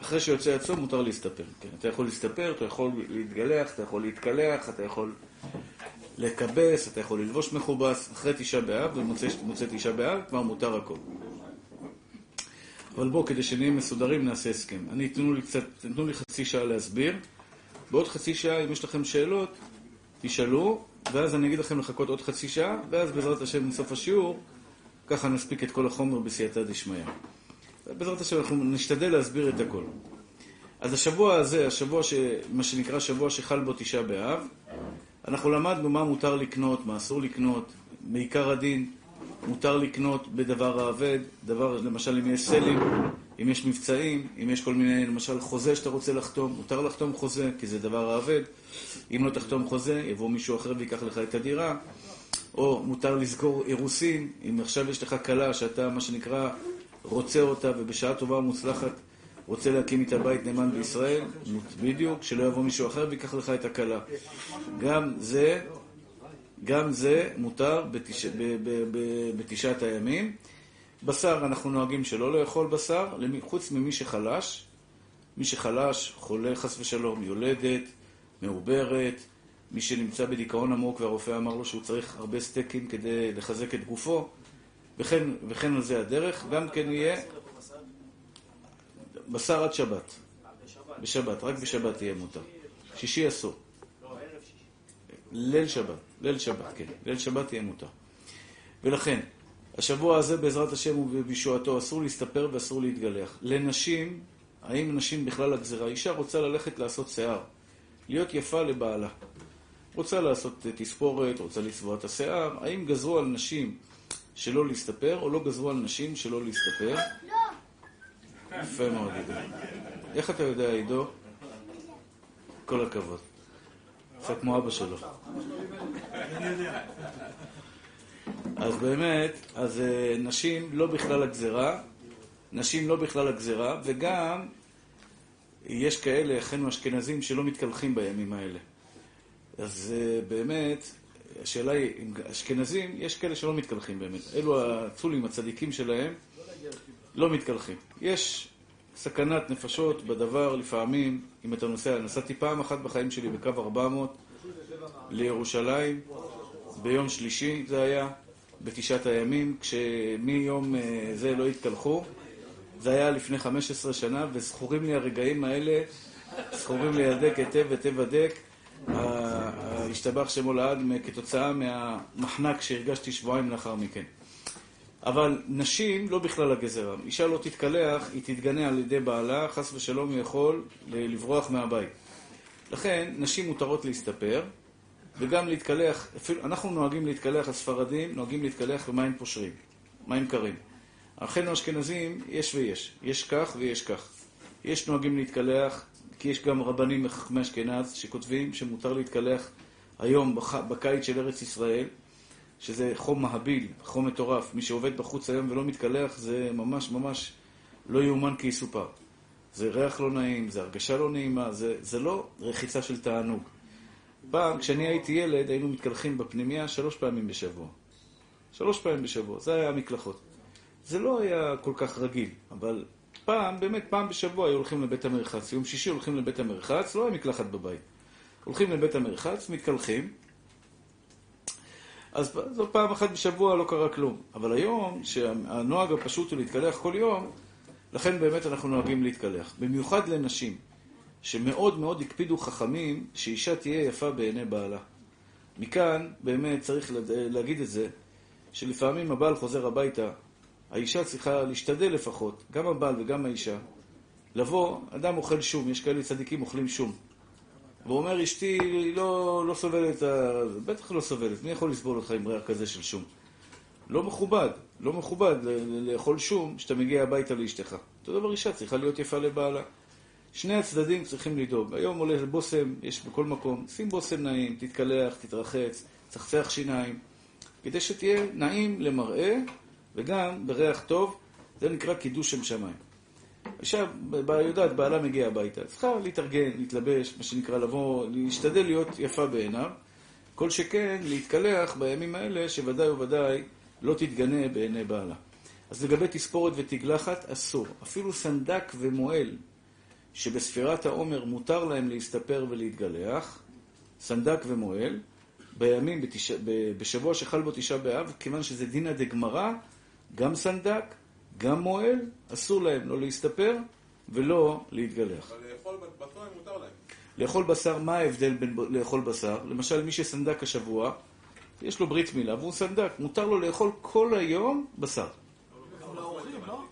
אחרי שיוצא הצום מותר להסתפר. כן, אתה יכול להסתפר, אתה יכול להתגלח, אתה יכול להתקלח, אתה יכול לכבס, אתה יכול ללבוש מכובס. אחרי תשעה באב ומוצא תשעה באב, כבר מותר הכל. אבל בואו, כדי שנהיה מסודרים, נעשה הסכם. אני, תנו לי קצת, תנו לי חצי שעה להסביר. בעוד חצי שעה, אם יש לכם שאלות, תשאלו, ואז אני אגיד לכם לחכות עוד חצי שעה, ואז בעזרת השם, מסוף השיעור, ככה נספיק את כל החומר בסייעתא דשמיא. בעזרת השם, אנחנו נשתדל להסביר את הכל. אז השבוע הזה, השבוע ש... מה שנקרא שבוע שחל בו תשעה באב, אנחנו למדנו מה מותר לקנות, מה אסור לקנות, מעיקר הדין, מותר לקנות בדבר האבד, דבר, למשל אם יש סלים, אם יש מבצעים, אם יש כל מיני, למשל חוזה שאתה רוצה לחתום, מותר לחתום חוזה, כי זה דבר האבד. אם לא תחתום חוזה, יבוא מישהו אחר ויקח לך את הדירה. או מותר לסגור אירוסין, אם עכשיו יש לך כלה שאתה, מה שנקרא, רוצה אותה, ובשעה טובה ומוצלחת רוצה להקים איתה בית נאמן בישראל, בדיוק, שלא יבוא מישהו אחר ויקח לך את הכלה. גם זה, גם זה מותר בתש... בתשעת הימים. בשר, אנחנו נוהגים שלא לאכול בשר, חוץ ממי שחלש. מי שחלש, חולה חס ושלום, יולדת, מעוברת, מי שנמצא בדיכאון עמוק והרופא אמר לו שהוא צריך הרבה סטייקים כדי לחזק את גופו, וכן, וכן על זה הדרך. גם כן יהיה בשר עד שבת. בשבת, רק בשבת יהיה מותר. שישי אסור. ליל שבת, ליל שבת, כן. ליל שבת יהיה מותר. ולכן, השבוע הזה בעזרת השם ובישועתו אסור להסתפר ואסור להתגלח. לנשים, האם נשים בכלל הגזירה? אישה רוצה ללכת לעשות שיער, להיות יפה לבעלה. רוצה לעשות תספורת, רוצה לצבוע את השיער. האם גזרו על נשים שלא להסתפר, או לא גזרו על נשים שלא להסתפר? לא. יפה מאוד, עידו. איך אתה יודע, עידו? כל הכבוד. קצת כמו אבא שלו. אז באמת, אז אה, נשים לא בכלל הגזרה, נשים לא בכלל הגזרה, וגם יש כאלה, אחינו אשכנזים, שלא מתקלחים בימים האלה. אז אה, באמת, השאלה היא, אשכנזים, יש כאלה שלא מתקלחים באמת. אלו הצולים, הצדיקים שלהם, לא מתקלחים. יש סכנת נפשות בדבר לפעמים, אם אתה נוסע, נסעתי פעם אחת בחיים שלי בקו 400 לירושלים, ביום שלישי זה היה, בתשעת הימים, כשמיום אה, זה לא התקלחו. זה היה לפני 15 שנה, וזכורים לי הרגעים האלה, זכורים לי הדק היטב היטב הדק. השתבח שמו לעד כתוצאה מהמחנק שהרגשתי שבועיים לאחר מכן. אבל נשים לא בכלל הגזרה. אישה לא תתקלח, היא תתגנה על ידי בעלה, חס ושלום הוא יכול לברוח מהבית. לכן, נשים מותרות להסתפר, וגם להתקלח, אפילו, אנחנו נוהגים להתקלח, הספרדים נוהגים להתקלח במים פושרים, מים קרים. אחינו האשכנזים, יש ויש. יש כך ויש כך. יש נוהגים להתקלח, כי יש גם רבנים מחכמי אשכנז שכותבים שמותר להתקלח היום, בקיץ של ארץ ישראל, שזה חום מהביל, חום מטורף. מי שעובד בחוץ היום ולא מתקלח זה ממש ממש לא יאומן כי יסופר. זה ריח לא נעים, זה הרגשה לא נעימה, זה, זה לא רחיצה של תענוג. פעם, כשאני הייתי ילד, היינו מתקלחים בפנימייה שלוש פעמים בשבוע. שלוש פעמים בשבוע, זה היה המקלחות. זה לא היה כל כך רגיל, אבל פעם, באמת פעם בשבוע היו הולכים לבית המרחץ. יום שישי הולכים לבית המרחץ, לא היה מקלחת בבית. הולכים לבית המרחץ, מתקלחים, אז זו פעם אחת בשבוע לא קרה כלום. אבל היום, שהנוהג הפשוט הוא להתקלח כל יום, לכן באמת אנחנו נוהגים להתקלח. במיוחד לנשים, שמאוד מאוד הקפידו חכמים שאישה תהיה יפה בעיני בעלה. מכאן באמת צריך להגיד את זה, שלפעמים הבעל חוזר הביתה, האישה צריכה להשתדל לפחות, גם הבעל וגם האישה, לבוא, אדם אוכל שום, יש כאלה צדיקים אוכלים שום. והוא אומר, אשתי לא, לא סובלת, בטח לא סובלת, מי יכול לסבול אותך עם ריח כזה של שום? לא מכובד, לא מכובד לאכול שום כשאתה מגיע הביתה לאשתך. אותו דבר אישה צריכה להיות יפה לבעלה. שני הצדדים צריכים לדאוג. היום עולה בושם, יש בכל מקום, שים בושם נעים, תתקלח, תתרחץ, צחצח שיניים, כדי שתהיה נעים למראה וגם בריח טוב, זה נקרא קידוש שם שמיים. אישה יודעת, בעלה מגיע הביתה, צריכה להתארגן, להתלבש, מה שנקרא לבוא, להשתדל להיות יפה בעיניו, כל שכן להתקלח בימים האלה שוודאי וודאי לא תתגנה בעיני בעלה. אז לגבי תספורת ותגלחת, אסור. אפילו סנדק ומועל שבספירת העומר מותר להם להסתפר ולהתגלח, סנדק ומועל, בימים, בתש... בשבוע שחל בו תשעה באב, כיוון שזה דינא דגמרא, גם סנדק, גם מועל, אסור להם לא להסתפר ולא להתגלח. אבל לאכול בצום מותר להם. לאכול בשר, מה ההבדל בין לאכול בשר? למשל, מי שסנדק השבוע, יש לו ברית מילה והוא סנדק, מותר לו לאכול כל היום בשר.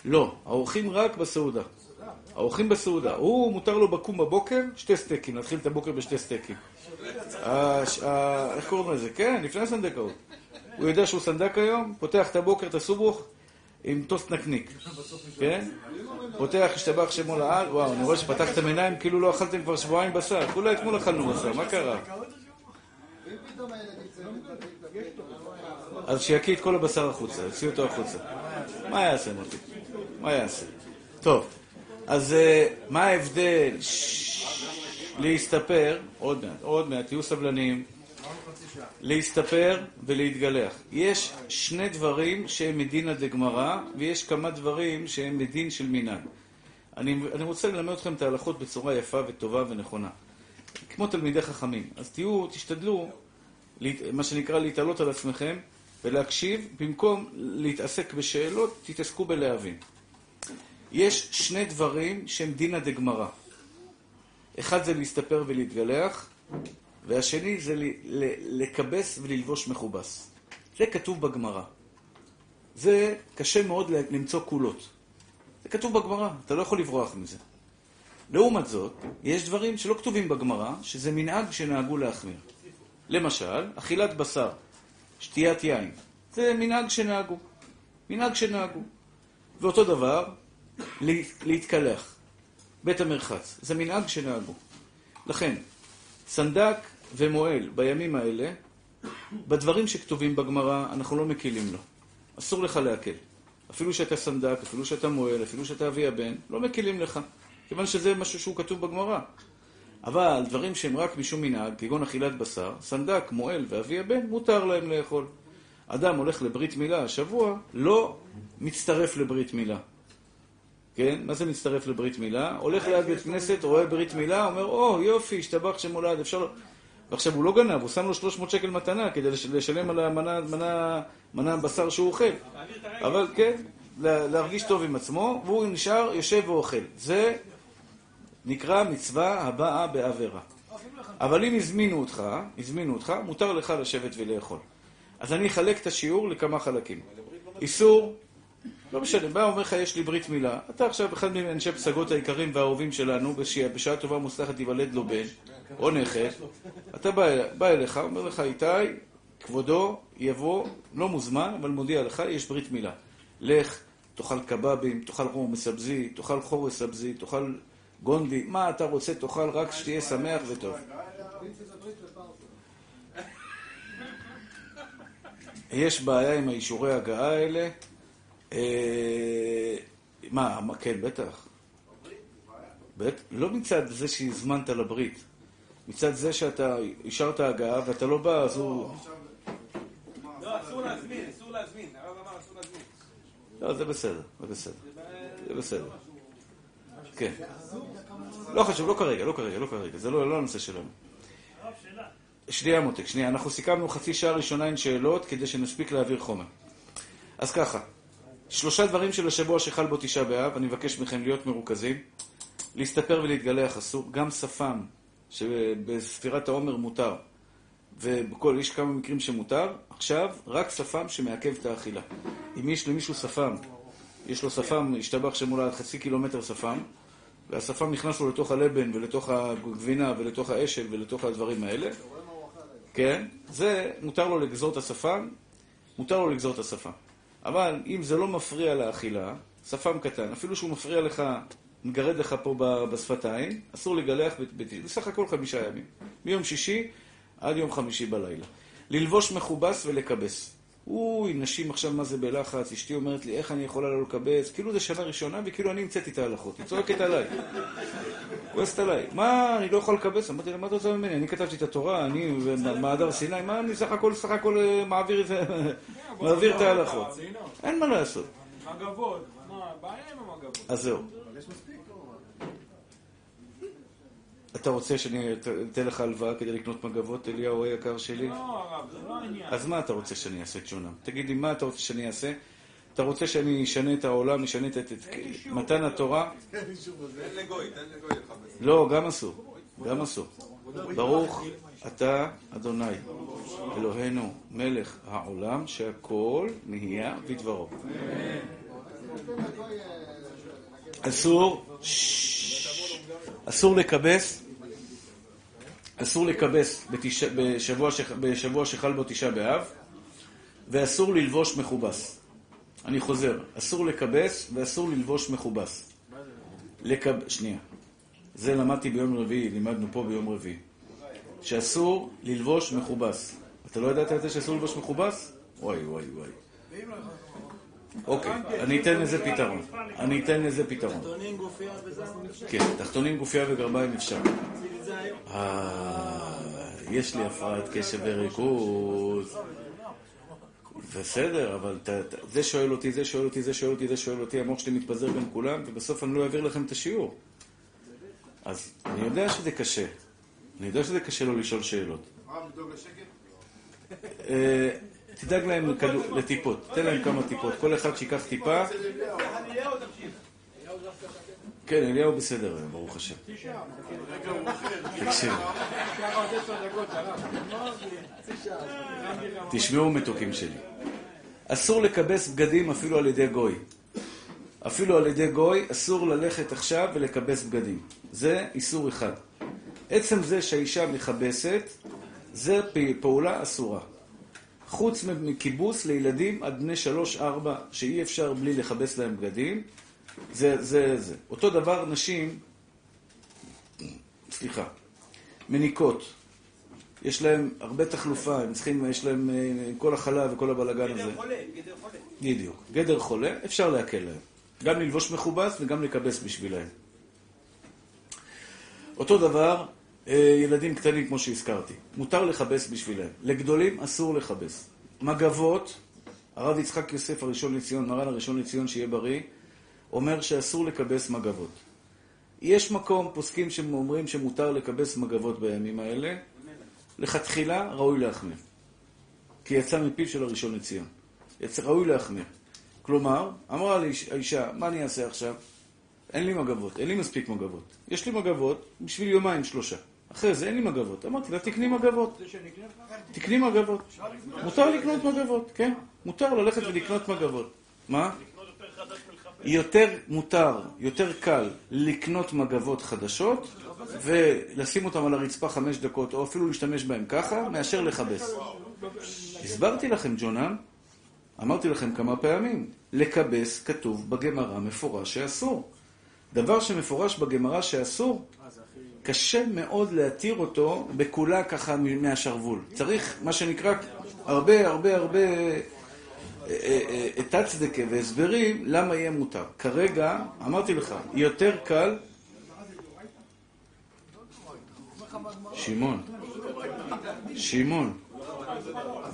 לא, האורחים רק בסעודה. האורחים בסעודה. הוא, מותר לו בקום בבוקר, שתי סטייקים, להתחיל את הבוקר בשתי סטייקים. איך קוראים לזה? כן, לפני הסנדקאות. הוא יודע שהוא סנדק היום, פותח את הבוקר, את הסובוך, עם טוסט נקניק. כן? פותח, ישתבח שמו לעד, וואו, אני רואה שפתחתם עיניים כאילו לא אכלתם כבר שבועיים בשר. כולה אתמול אכלנו בשר, מה קרה? אז שיקיא את כל הבשר החוצה, יוציא אותו החוצה. מה יעשה מוטי? מה יעשה? טוב, אז אה, מה ההבדל? להסתפר, עוד מעט, עוד מעט, תהיו סבלניים. להסתפר ולהתגלח. יש שני דברים שהם מדינא דגמרא, ויש כמה דברים שהם מדין של מנהג. אני, אני רוצה ללמד אתכם את ההלכות בצורה יפה וטובה ונכונה. כמו תלמידי חכמים. אז תהיו, תשתדלו, מה שנקרא, להתעלות על עצמכם ולהקשיב, במקום להתעסק בשאלות, תתעסקו בלהבין. יש שני דברים שהם דינא דגמרא. אחד זה להסתפר ולהתגלח, והשני זה ל- ל- לכבס וללבוש מכובס. זה כתוב בגמרא. זה קשה מאוד למצוא קולות. זה כתוב בגמרא, אתה לא יכול לברוח מזה. לעומת זאת, יש דברים שלא כתובים בגמרא, שזה מנהג שנהגו להחמיר. למשל, אכילת בשר, שתיית יין. זה מנהג שנהגו. מנהג שנהגו. ואותו דבר, לה- להתקלח. בית המרחץ. זה מנהג שנהגו. לכן, סנדק ומועל בימים האלה, בדברים שכתובים בגמרא, אנחנו לא מקילים לו. אסור לך להקל. אפילו שאתה סנדק, אפילו שאתה מועל, אפילו שאתה אבי הבן, לא מקילים לך. כיוון שזה משהו שהוא כתוב בגמרא. אבל דברים שהם רק משום מנהג, כגון אכילת בשר, סנדק, מועל ואבי הבן, מותר להם לאכול. אדם הולך לברית מילה השבוע, לא מצטרף לברית מילה. כן? מה זה מצטרף לברית מילה? הולך ליד בית כנסת, רואה ברית מילה, אומר, או, יופי, השתבח שמולד, אפשר... לו-" ועכשיו הוא לא גנב, הוא שם לו 300 שקל מתנה כדי לש- לשלם על המנה מנה, מנה בשר שהוא אוכל. אבל כן, לה- להרגיש טוב עם עצמו, והוא נשאר, יושב ואוכל. זה נקרא מצווה הבאה בעבירה. אבל אם הזמינו אותך, הזמינו אותך, מותר לך לשבת ולאכול. אז אני אחלק את השיעור לכמה חלקים. איסור, לא משנה, בא אומר לך, יש לי ברית מילה. אתה עכשיו אחד מאנשי פסגות היקרים והאהובים שלנו, בשעה, טובה ומוצלחת ייוולד לו בן או נכד. אתה בא, אליך, אומר לך, איתי, כבודו יבוא, לא מוזמן, אבל מודיע לך, יש ברית מילה. לך, תאכל קבבים, תאכל חור מסבזי, תאכל חורס סבזי, תאכל גונדי, מה אתה רוצה, תאכל, רק שתהיה שמח וטוב. יש בעיה עם האישורי הגעה האלה. אה, מה, מה, כן, בטח. בט... לא מצד זה שהזמנת לברית, מצד זה שאתה אישרת הגעה ואתה לא בא, אז הוא... לא, אסור להזמין, אסור להזמין. הרב אמר אסור להזמין. לא, זה בסדר, זה בסדר. זה בסדר. כן. לא חשוב, לא כרגע, לא כרגע, לא כרגע. זה לא לא הנושא שלנו. שנייה, מותק, שנייה. אנחנו סיכמנו חצי שעה ראשונה עם שאלות כדי שנספיק להעביר חומר. אז ככה, שלושה דברים של השבוע שחל בו תשעה באב, אני מבקש מכם להיות מרוכזים. להסתפר ולהתגלח אסור, גם שפם, שבספירת העומר מותר, ובכל, יש כמה מקרים שמותר, עכשיו רק שפם שמעכב את האכילה. אם יש למישהו שפם, יש לו שפם, השתבח שמולה עד חצי קילומטר שפם, והשפם נכנס לו לתוך הלבן ולתוך הגבינה ולתוך האשל ולתוך הדברים האלה, כן, זה, מותר לו לגזור את השפם, מותר לו לגזור את השפם. אבל אם זה לא מפריע לאכילה, שפם קטן, אפילו שהוא מפריע לך, מגרד לך פה בשפתיים, אסור לגלח, ב- ב- בסך הכל חמישה ימים. מיום שישי עד יום חמישי בלילה. ללבוש מכובס ולכבס. אוי, נשים עכשיו מה זה בלחץ, אשתי אומרת לי, איך אני יכולה לא לקבץ? כאילו זה שנה ראשונה וכאילו אני המצאתי את ההלכות. היא צועקת עליי. כועסת עליי. מה, אני לא יכול לקבץ? אמרתי לה, מה אתה רוצה ממני? אני כתבתי את התורה, אני מהדר סיני, מה אני סך הכל, סך הכל אה, מעביר את זה, מעביר את ההלכות. אין מה לעשות. מגבות, מה, בעיה עם המגבות. אז זהו. אתה רוצה שאני אתן לך הלוואה כדי לקנות מגבות, אליהו היקר שלי? לא, הרב, זה לא העניין. אז מה אתה רוצה שאני אעשה, ג'ונם? תגיד לי, מה אתה רוצה שאני אעשה? אתה רוצה שאני אשנה את העולם, אשנה את מתן התורה? תן לגוי, תן לגוי. לא, גם אסור. גם אסור. ברוך אתה אדוני, אלוהינו, מלך העולם, שהכל נהיה בדברו. אסור, ששש, אסור לכבס, אסור לכבס בתש- בשבוע שח- בשבוע שחל בו תשעה באב, ואסור ללבוש מכובס. אני חוזר, אסור לכבס ואסור ללבוש מכובס. לקב... שנייה. זה למדתי ביום רביעי, לימדנו פה ביום רביעי. שאסור ללבוש מכובס. אתה לא ידעת את זה שאסור ללבוש מכובס? וואי, וואי, וואי. אוקיי, אני אתן לזה פתרון. אני אתן לזה פתרון. טונים גופייה וזה? כן, תחתונים, גופייה וגרביים אפשר. אה, יש לי הפרעת קשב וריכוז. בסדר, אבל ת, ת, זה שואל אותי, זה שואל אותי, זה שואל אותי, זה שואל אותי, המוח שלי מתפזר בין כולם, ובסוף אני לא אעביר לכם את השיעור. אז אני יודע שזה קשה. אני יודע שזה קשה לו לשאול שאלות. תדאג להם לטיפות, תן להם כמה טיפות. כל אחד שיקח טיפה. כן, אליהו בסדר ברוך השם. תקשיב. תשמעו מתוקים שלי. אסור לכבס בגדים אפילו על ידי גוי. אפילו על ידי גוי אסור ללכת עכשיו ולכבס בגדים. זה איסור אחד. עצם זה שהאישה מכבסת, זה פעולה אסורה. חוץ מכיבוס לילדים עד בני שלוש-ארבע, שאי אפשר בלי לכבס להם בגדים, זה, זה, זה. אותו דבר נשים, סליחה, מניקות. יש להם הרבה תחלופה, הם צריכים, יש להם אה, כל החלב וכל הבלגן הזה. גדר חולה, גדר חולה. בדיוק. גדר חולה, אפשר להקל להם. גם ללבוש מכובס וגם לכבס בשבילהם. אותו דבר, ילדים קטנים כמו שהזכרתי. מותר לכבס בשבילהם. לגדולים אסור לכבס. מגבות, הרב יצחק יוסף הראשון לציון, מרן הראשון לציון שיהיה בריא, אומר שאסור לכבס מגבות. יש מקום, פוסקים שאומרים שמותר לכבס מגבות בימים האלה, לכתחילה ראוי להחמיר. כי יצא מפיו של הראשון לציון. יצא ראוי להחמיר. כלומר, אמרה לי האישה, מה אני אעשה עכשיו? אין לי מגבות, אין לי מספיק מגבות. יש לי מגבות בשביל יומיים שלושה. אחרי זה אין לי מגבות. אמרתי לה, תקני מגבות. תקני מגבות. מותר לקנות מגבות, כן. מותר ללכת ולקנות מגבות. מה? יותר מותר, יותר קל לקנות מגבות חדשות ולשים אותן על הרצפה חמש דקות, או אפילו להשתמש בהן ככה, מאשר לכבס. הסברתי לכם, ג'ונן, אמרתי לכם כמה פעמים, לכבס כתוב בגמרא מפורש שאסור. דבר שמפורש בגמרא שאסור, קשה מאוד להתיר אותו בכולה ככה מהשרוול. צריך, מה שנקרא, הרבה הרבה הרבה אה, אה, אה, תצדקה והסברים למה יהיה מותר. כרגע, אמרתי לך, יותר קל... שמעון, שמעון,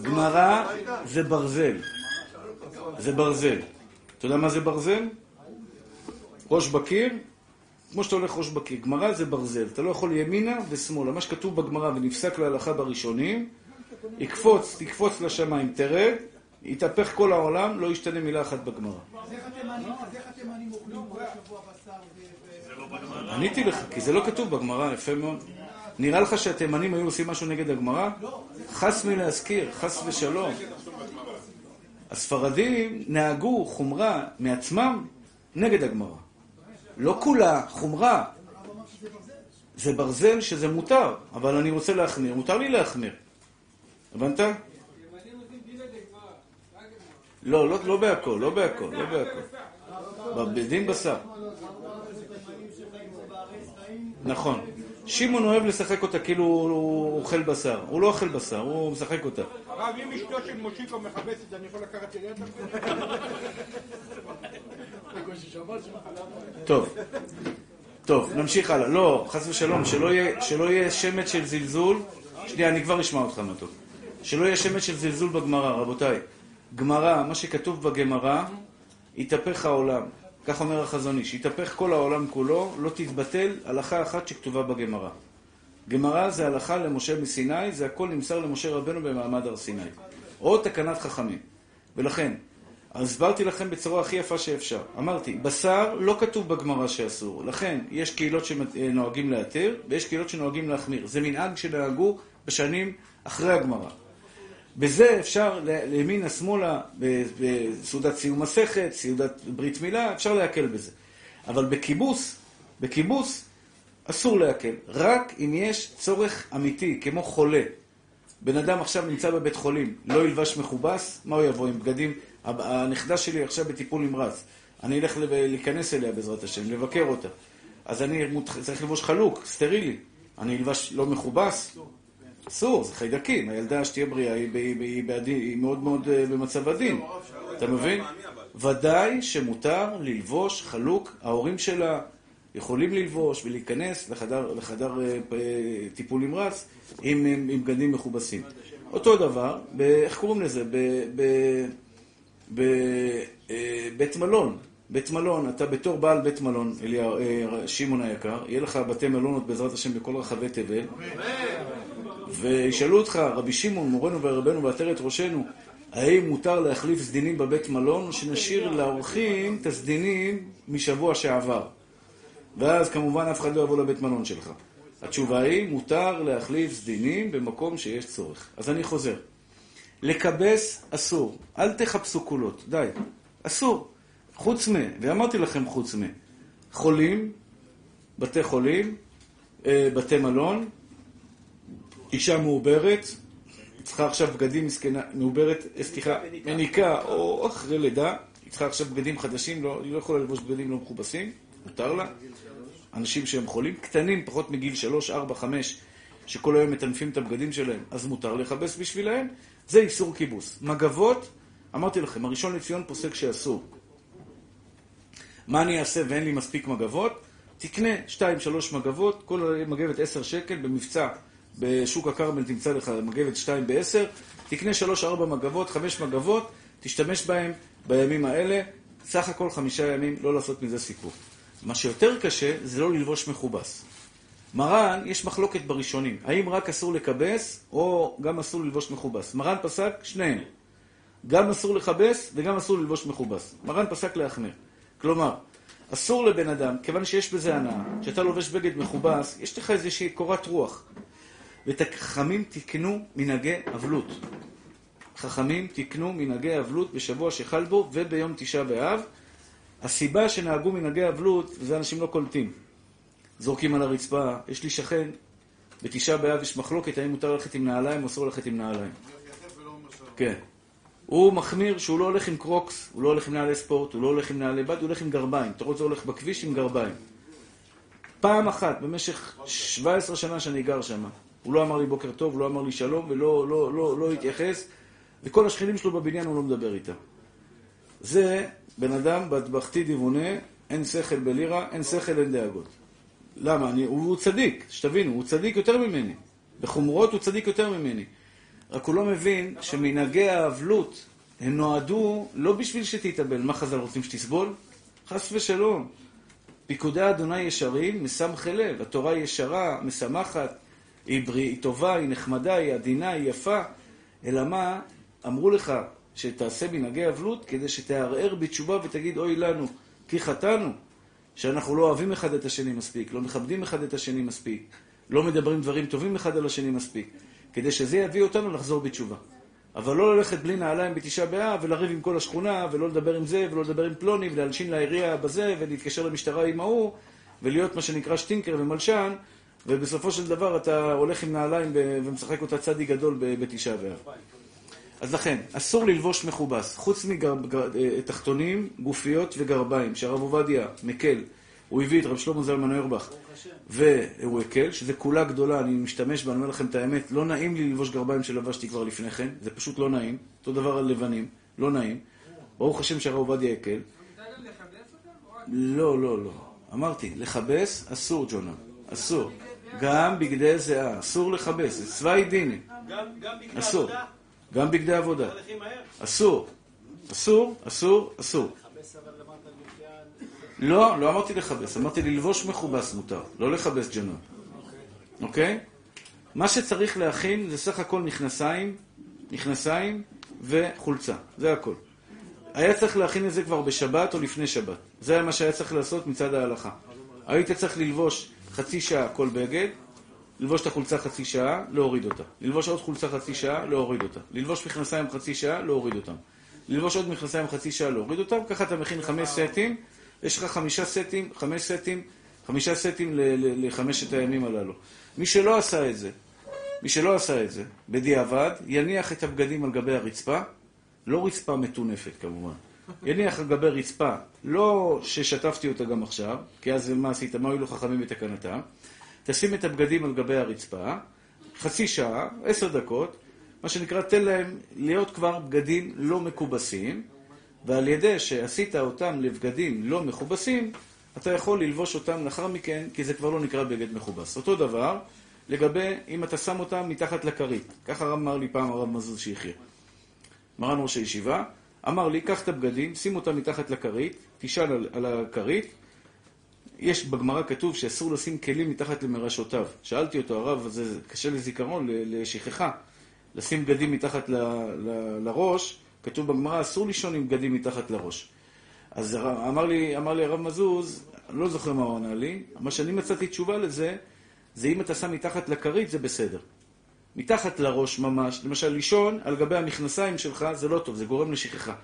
גמרא זה ברזל. זה ברזל. אתה יודע מה זה ברזל? ראש בקיר, כמו שאתה הולך ראש בקיר. גמרא זה ברזל. אתה לא יכול ימינה ושמאלה. מה שכתוב בגמרא ונפסק להלכה בראשונים, יקפוץ, תקפוץ לשמיים, תרד, יתהפך כל העולם, לא ישתנה מילה אחת בגמרא. עניתי לך, כי זה לא כתוב בגמרא, יפה מאוד. נראה לך שהתימנים היו עושים משהו נגד הגמרא? חס מלהזכיר, חס ושלום. הספרדים נהגו חומרה מעצמם נגד הגמרא. לא כולה, חומרה. זה ברזל שזה מותר, אבל אני רוצה להחמיר, מותר לי להחמיר. הבנת? לא, לא, לא בהכל, לא בהכל, לא בהכל. בדין בשר. נכון. שמעון אוהב לשחק אותה כאילו הוא אוכל בשר. הוא לא אוכל בשר, הוא משחק אותה. הרב, אם אשתו של מושיקו מכבסת, אני יכול לקחת את טוב. טוב, נמשיך הלאה. לא, חס ושלום, שלא יהיה, שלא יהיה שמץ של זלזול. שנייה, אני כבר אשמע אותך מתוק. שלא יהיה שמץ של זלזול בגמרא, רבותיי. גמרא, מה שכתוב בגמרא, יתהפך העולם. כך אומר החזון איש, יתהפך כל העולם כולו, לא תתבטל הלכה אחת שכתובה בגמרא. גמרא זה הלכה למשה מסיני, זה הכל נמסר למשה רבנו במעמד הר סיני. או תקנת חכמים. ולכן, הסברתי לכם בצורה הכי יפה שאפשר. אמרתי, בשר לא כתוב בגמרא שאסור. לכן, יש קהילות שנוהגים להתיר, ויש קהילות שנוהגים להחמיר. זה מנהג שנהגו בשנים אחרי הגמרא. בזה אפשר, לימינה שמאלה, בסעודת סיום מסכת, סעודת ברית מילה, אפשר להקל בזה. אבל בכיבוס, בכיבוס, אסור להקל. רק אם יש צורך אמיתי, כמו חולה. בן אדם עכשיו נמצא בבית חולים, לא ילבש מכובס, מה הוא יבוא עם בגדים? הנכדה שלי עכשיו בטיפול נמרץ. אני אלך להיכנס אליה בעזרת השם, לבקר אותה. אז אני צריך לבוש חלוק, סטרילי. אני אלבש לא מכובס? אסור, זה חיידקים. הילדה שתהיה בריאה היא, מאוד מאוד אה, במצב עדין. אתה מבין? ודאי שמותר ללבוש חלוק. ההורים שלה יכולים ללבוש ולהיכנס לחדר, לחדר אה, טיפול נמרץ עם, עם בגדים מכובסים. אותו דבר, ב, איך קוראים לזה? בבית אה, מלון. בית מלון, אתה בתור בעל בית מלון, אליהו, שמעון היקר, יהיה לך בתי מלונות בעזרת השם בכל רחבי תבל. וישאלו אותך, רבי שמעון, מורנו ורבנו ועטרת ראשנו, האם מותר להחליף סדינים בבית מלון, שנשאיר לאורחים את הסדינים משבוע שעבר? ואז כמובן אף אחד לא יבוא לבית מלון שלך. התשובה היא, מותר להחליף סדינים במקום שיש צורך. אז אני חוזר. לכבס אסור. אל תחפשו קולות, די. אסור. חוץ מ... ואמרתי לכם חוץ מ... חולים, בתי חולים, אה, בתי מלון, אישה מעוברת, צריכה עכשיו בגדים מסכנה, מעוברת, אה, סליחה, מניקה או אחרי לידה, היא צריכה עכשיו בגדים חדשים, לא, היא לא יכולה ללבוש בגדים לא מכובסים, מותר לה. אנשים שהם חולים, קטנים, פחות מגיל 3, 4, 5, שכל היום מטנפים את הבגדים שלהם, אז מותר לכבס בשבילהם. זה איסור כיבוס. מגבות, אמרתי לכם, הראשון לציון פוסק שאסור. מה אני אעשה ואין לי מספיק מגבות? תקנה 2-3 מגבות, כל מגבת 10 שקל במבצע בשוק הכרמל תמצא לך מגבת 2 ב-10, תקנה 3-4 מגבות, 5 מגבות, תשתמש בהן בימים האלה, סך הכל חמישה ימים, לא לעשות מזה סיפור. מה שיותר קשה זה לא ללבוש מכובס. מרן, יש מחלוקת בראשונים, האם רק אסור לכבס או גם אסור ללבוש מכובס. מרן פסק שניהם, גם אסור לכבס וגם אסור ללבוש מכובס. מרן פסק להחמיר. כלומר, אסור לבן אדם, כיוון שיש בזה הנאה, כשאתה לובש בגד מכובס, יש לך איזושהי קורת רוח. ואת החכמים תקנו מנהגי אבלות. חכמים תקנו מנהגי אבלות בשבוע שחל בו וביום תשעה באב. הסיבה שנהגו מנהגי אבלות, וזה אנשים לא קולטים. זורקים על הרצפה, יש לי שכן, בתשעה באב יש מחלוקת האם מותר ללכת עם נעליים או אסור ללכת עם נעליים. כן. הוא מחמיר שהוא לא הולך עם קרוקס, הוא לא הולך עם נעלי ספורט, הוא לא הולך עם נעלי בד, הוא הולך עם גרביים. אתה רואה, זה הולך בכביש עם גרביים. פעם אחת, במשך 17 שנה שאני גר שם, הוא לא אמר לי בוקר טוב, לא אמר לי שלום, ולא לא, לא, לא התייחס, וכל השכנים שלו בבניין הוא לא מדבר איתם. זה בן אדם בטבחתי דיוונה, אין שכל בלירה, אין שכל, אין דאגות. למה? אני, הוא צדיק, שתבינו, הוא צדיק יותר ממני. בחומרות הוא צדיק יותר ממני. רק הוא לא מבין שמנהגי האבלות הם נועדו לא בשביל שתתאבל. מה חז"ל רוצים שתסבול? חס ושלום. פיקודי אדוני ישרים, משמחי לב. התורה ישרה, משמחת, היא, בריא, היא טובה, היא נחמדה, היא עדינה, היא יפה. אלא מה? אמרו לך שתעשה מנהגי אבלות כדי שתערער בתשובה ותגיד אוי לנו, כי חטאנו, שאנחנו לא אוהבים אחד את השני מספיק, לא מכבדים אחד את השני מספיק, לא מדברים דברים טובים אחד על השני מספיק, כדי שזה יביא אותנו לחזור בתשובה. אבל לא ללכת בלי נעליים בתשעה באב ולריב עם כל השכונה ולא לדבר עם זה ולא לדבר עם פלוני ולהלשין לעירייה בזה ולהתקשר למשטרה עם ההוא ולהיות מה שנקרא שטינקר ומלשן ובסופו של דבר אתה הולך עם נעליים ומשחק אותה צדי גדול בתשעה באב. אז לכן, אסור ללבוש מכובס, חוץ מתחתונים, גופיות וגרביים, שהרב עובדיה מקל, הוא הביא את רב שלמה זלמן אוירבך, והוא הקל, שזה כולה גדולה, אני משתמש בה, אני אומר לכם את האמת, לא נעים לי ללבוש גרביים שלבשתי כבר לפני כן, זה פשוט לא נעים, אותו דבר על לבנים, לא נעים, ברוך השם שהרב עובדיה הקל. לא, לא, לא. אמרתי, לכבס אסור, ג'ונה, אסור. גם בגדי זיעה, אסור לכבס, זה צווי דיני. אסור. גם בגדי עבודה. אסור. אסור, אסור, אסור. לא, לא אמרתי לכבס, אמרתי ללבוש מכובס מותר, לא לכבס ג'נון. אוקיי? מה שצריך להכין זה סך הכל מכנסיים, מכנסיים וחולצה, זה הכל. היה צריך להכין את זה כבר בשבת או לפני שבת. זה מה שהיה צריך לעשות מצד ההלכה. היית צריך ללבוש חצי שעה כל בגד, ללבוש את החולצה חצי שעה, להוריד אותה. ללבוש עוד חולצה חצי שעה, להוריד אותה. ללבוש מכנסיים חצי שעה, להוריד אותם. ללבוש עוד מכנסיים חצי שעה, להוריד אותם. ככה אתה מכין חמש סטים, יש לך חמישה סטים, חמש סטים, חמישה סטים לחמשת הימים הללו. מי שלא עשה את זה, מי שלא עשה את זה, בדיעבד, יניח את הבגדים על גבי הרצפה, לא רצפה מטונפת כמובן, יניח על גבי רצפה, לא ששטפתי אותה גם עכשיו, כי אז מה עשית, מה הועילו חכמים בתקנתם, תשים את הבגדים על גבי הרצפה, חצי שעה, עשר דקות, מה שנקרא, תן להם להיות כבר בגדים לא מכובסים, ועל ידי שעשית אותם לבגדים לא מכובסים, אתה יכול ללבוש אותם לאחר מכן, כי זה כבר לא נקרא בגד מכובס. אותו דבר לגבי אם אתה שם אותם מתחת לכרית. ככה אמר לי פעם הרב מזוז שיחיה. מרן ראש הישיבה, אמר לי, קח את הבגדים, שים אותם מתחת לכרית, תשאל על, על הכרית. יש בגמרא כתוב שאסור לשים כלים מתחת למרשותיו. שאלתי אותו, הרב, זה קשה לזיכרון, לשכחה. לשים בגדים מתחת ל, ל, לראש, כתוב בגמרא, אסור לישון עם בגדים מתחת לראש. אז אמר לי, אמר לי הרב מזוז, אני לא זוכר מה הוא ענה לי, מה שאני מצאתי תשובה לזה, זה אם אתה שם מתחת לכרית זה בסדר. מתחת לראש ממש, למשל לישון על גבי המכנסיים שלך זה לא טוב, זה גורם לשכחה.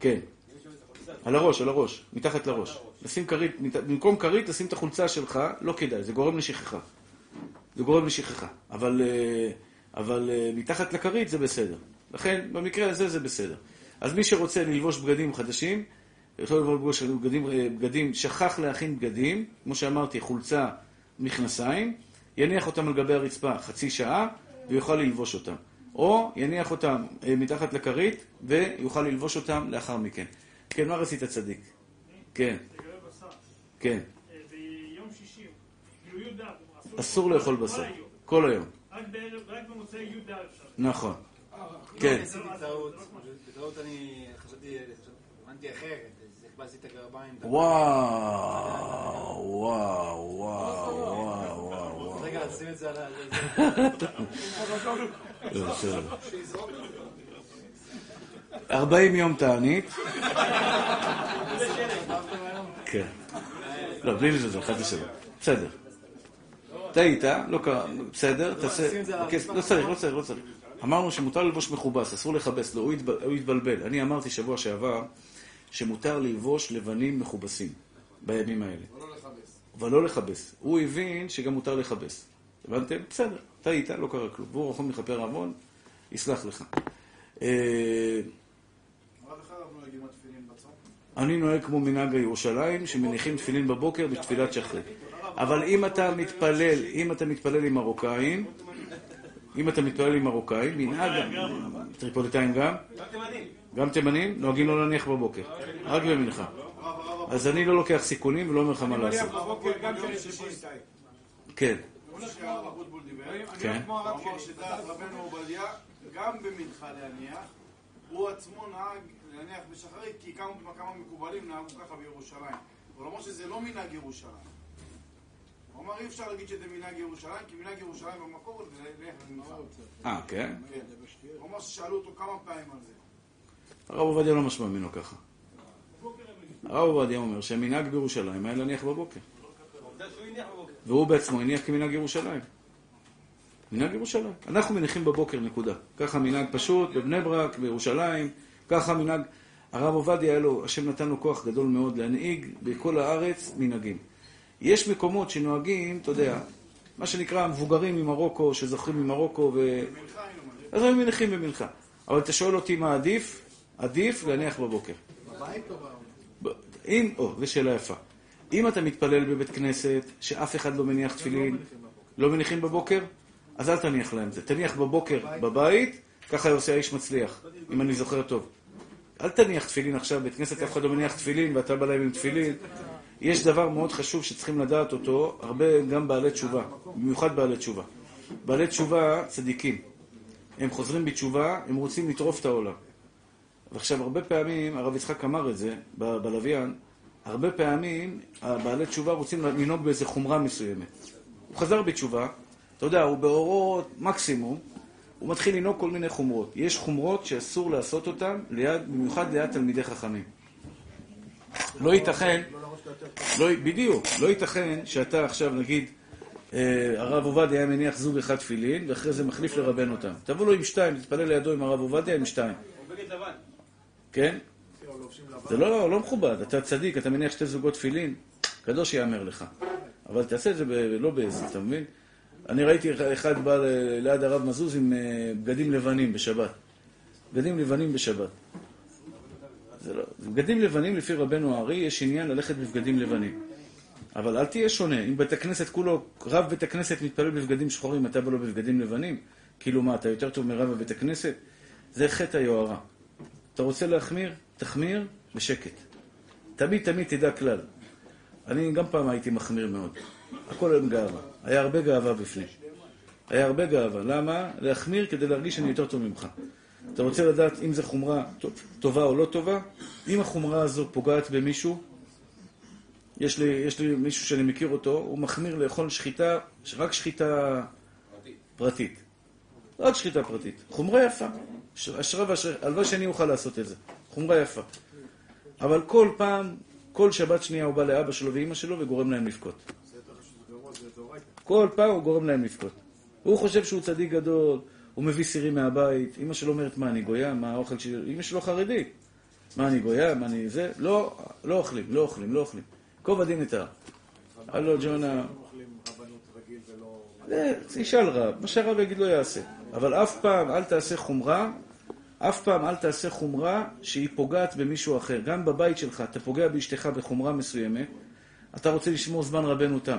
כן. על הראש, על הראש, מתחת לראש. לשים כרית, במקום כרית לשים את החולצה שלך, לא כדאי, זה גורם לשכחה. זה גורם לשכחה. אבל, אה, אבל אה, מתחת לכרית זה בסדר. לכן, במקרה הזה זה בסדר. אז מי שרוצה ללבוש בגדים חדשים, יכול ללבוש בגדים, אה, בגדים, שכח להכין בגדים, כמו שאמרתי, חולצה, מכנסיים, יניח אותם על גבי הרצפה חצי שעה, ויוכל ללבוש אותם. או יניח אותם אה, מתחת לכרית, ויוכל ללבוש אותם לאחר מכן. כן, מה רצית צדיק? כן, כן. אה, ביום שישי, כאילו י"ד, אסור לאכול בשר. כל היום. רק במוצאי י"ד אפשר. נכון. כן. בטעות אני חשבתי, הבנתי אחרת, אז הכבסתי את הגרביים. וואו, וואו, וואו, וואו, וואו, וואו. רגע, שים את זה על ה... לא. 40 יום תענית. כן. לא, בלי לזלזל, חס ושלום. בסדר. טעית, לא קרה, בסדר, תעשה... לא צריך, לא צריך, לא צריך. אמרנו שמותר ללבוש מכובס, אסור לכבס לו, הוא התב- הוא התבלבל. אני אמרתי שבוע שעבר שמותר ללבוש לבנים מכובסים בימים האלה. אבל לא לכבס. הוא הבין שגם מותר לכבס. הבנתם? בסדר, טעית, לא קרה כלום. והוא רחום לכפר עוון, יסלח לך. אה, בצום? אני נוהג כמו מנהג הירושלים, שמניחים תפילין בבוקר בתפילת שחרית. אבל אם אתה מתפלל, אם אתה מתפלל עם מרוקאים, אם אתה מתפלל עם מרוקאים, מנהג... טריפוליטאים גם? גם תימנים. גם תימנים? נוהגים לא להניח בבוקר. רק במנחה. אז אני לא לוקח סיכונים ולא אומר לך מה לעשות. בבוקר גם כשאני שישי. כן. כמו שהרב אבוטבול דיבר, כן. שדעת רבנו עובדיה, גם במנחה להניח, הוא עצמו נהג להניח בשחרית, כי כמה מקובלים נהגו ככה בירושלים. אבל אמר שזה לא מנהג ירושלים. אמר אי אפשר להגיד שזה מנהג ירושלים, כי מנהג ירושלים במקור הוא להניח במנחה. אה, כן? כן. הוא אמר ששאלו אותו כמה פעמים על זה. הרב עובדיה לא משמע ממנו ככה. הרב עובדיה אומר שהמנהג בירושלים היה להניח בבוקר. והוא בעצמו הניח כמנהג ירושלים. מנהג ירושלים. אנחנו מניחים בבוקר, נקודה. ככה מנהג פשוט, בבני ברק, בירושלים, ככה מנהג... הרב עובדיה היה לו, השם נתן לו כוח גדול מאוד להנהיג בכל הארץ מנהגים. יש מקומות שנוהגים, אתה יודע, מה שנקרא המבוגרים ממרוקו, שזוכרים ממרוקו, ו... אז הם מניחים במנחה. אבל אתה שואל אותי מה עדיף? עדיף להניח בבוקר. בבית או בעולם? אם, או, זו שאלה יפה. אם אתה מתפלל בבית כנסת, שאף אחד לא מניח תפילין, לא מניחים בבוקר, אז אל תניח להם זה. תניח בבוקר בבית, ככה עושה האיש מצליח, אם אני זוכר טוב. אל תניח תפילין עכשיו, בית כנסת אף אחד לא מניח תפילין, ואתה בא להם עם תפילין. יש דבר מאוד חשוב שצריכים לדעת אותו, הרבה גם בעלי תשובה, במיוחד בעלי תשובה. בעלי תשובה צדיקים. הם חוזרים בתשובה, הם רוצים לטרוף את העולם. ועכשיו, הרבה פעמים, הרב יצחק אמר את זה ב- בלוויין, הרבה פעמים הבעלי תשובה רוצים לנהוג באיזה חומרה מסוימת. הוא חזר בתשובה, אתה יודע, הוא באורות מקסימום, הוא מתחיל לנהוג כל מיני חומרות. יש חומרות שאסור לעשות אותן, ליד, במיוחד ליד תלמידי חכמים. לא ייתכן, לא, בדיוק, לא ייתכן שאתה עכשיו, נגיד, אה, הרב עובדיה היה מניח זוג אחד תפילין, ואחרי זה מחליף לרבן אותם. תבוא לו עם שתיים, תתפלל לידו עם הרב עובדיה עם שתיים. כן? זה לא, לא מכובד, אתה צדיק, אתה מניח שתי זוגות תפילין, קדוש יאמר לך. אבל תעשה את זה לא בעזר, אתה מבין? אני ראיתי אחד בא ליד הרב מזוז עם אה, בגדים לבנים בשבת. בגדים לבנים בשבת. זה לא, בגדים לבנים לפי רבנו הארי יש עניין ללכת בבגדים לבנים. אבל אל תהיה שונה, אם בית הכנסת כולו, רב בית הכנסת מתפלל בבגדים שחורים, אתה בא לו בבגדים לבנים? כאילו מה, אתה יותר טוב מרב בבית הכנסת? זה חטא היוהרה. אתה רוצה להחמיר? תחמיר בשקט. תמיד תמיד תדע כלל. אני גם פעם הייתי מחמיר מאוד. הכל עם גאווה. היה הרבה גאווה בפנים. היה הרבה גאווה. למה? להחמיר כדי להרגיש שאני יותר טוב ממך. אתה רוצה לדעת אם זו חומרה טוב- טובה או לא טובה? אם החומרה הזו פוגעת במישהו, יש לי, יש לי מישהו שאני מכיר אותו, הוא מחמיר לאכול שחיטה, רק שחיטה פרטית. רק שחיטה פרטית. חומרה יפה. אשרה ואשרה, הלוואי שאני אוכל לעשות את זה. חומרה יפה. אבל כל פעם, כל שבת שנייה הוא בא לאבא שלו ואימא שלו וגורם להם לבכות. כל פעם הוא גורם להם לבכות. הוא חושב שהוא צדיק גדול, הוא מביא סירים מהבית, אימא שלו אומרת, מה, אני גויה? מה האוכל שלי? אימא שלו חרדית. מה, אני גויה? מה, אני זה? לא, לא אוכלים, לא אוכלים, לא אוכלים. הדין את ההר. הלו, ג'ונה... ישאל רב, מה שהרב יגיד לא יעשה. אבל אף פעם אל תעשה חומרה, אף פעם אל תעשה חומרה שהיא פוגעת במישהו אחר. גם בבית שלך, אתה פוגע באשתך בחומרה מסוימת, אתה רוצה לשמור זמן רבנו תם.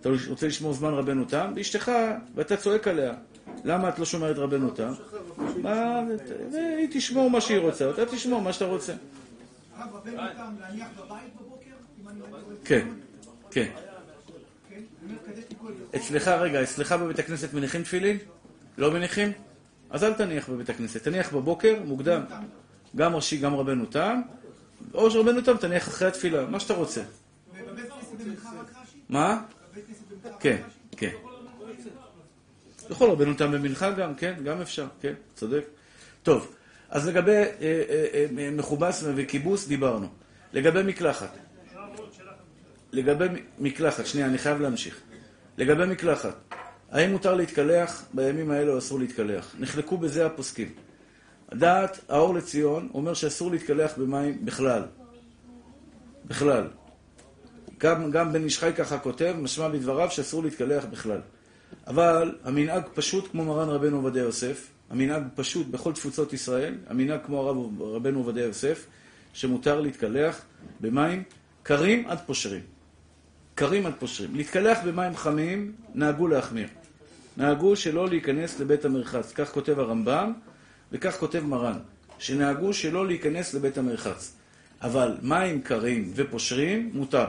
אתה רוצה לשמור זמן רבנו תם, ואשתך, ואתה צועק עליה. למה את לא שומרת רבנו תם? מה, והיא תשמור מה שהיא רוצה, אתה תשמור מה שאתה רוצה. כן, כן. כן? אצלך, רגע, אצלך בבית הכנסת מניחים תפילין? לא מניחים? אז אל תניח בבית הכנסת. תניח בבוקר, מוקדם. גם ראשי, גם רבנו תם. או שרבנו תם תניח אחרי התפילה, מה שאתה רוצה. ובבית כנסת במנחה רק רש"י? מה? כן, רש"י? כן. יכול רבנו תם במנחה גם, כן, גם אפשר, כן, צודק. טוב, אז לגבי אה, אה, אה, מכובס וכיבוס דיברנו. לגבי מקלחת. לגבי מקלחת, שנייה, אני חייב להמשיך. לגבי מקלחת, האם מותר להתקלח בימים האלה אסור להתקלח? נחלקו בזה הפוסקים. דעת האור לציון אומר שאסור להתקלח במים בכלל. בכלל. גם, גם בן איש חי ככה כותב, משמע בדבריו שאסור להתקלח בכלל. אבל המנהג פשוט כמו מרן רבנו עובדיה יוסף, המנהג פשוט בכל תפוצות ישראל, המנהג כמו הרב רבנו עובדיה יוסף, שמותר להתקלח במים קרים עד פושרים. קרים עד פושרים. להתקלח במים חמים, נהגו להחמיר. נהגו שלא להיכנס לבית המרחץ. כך כותב הרמב"ם, וכך כותב מרן. שנהגו שלא להיכנס לבית המרחץ. אבל מים קרים ופושרים, מותר.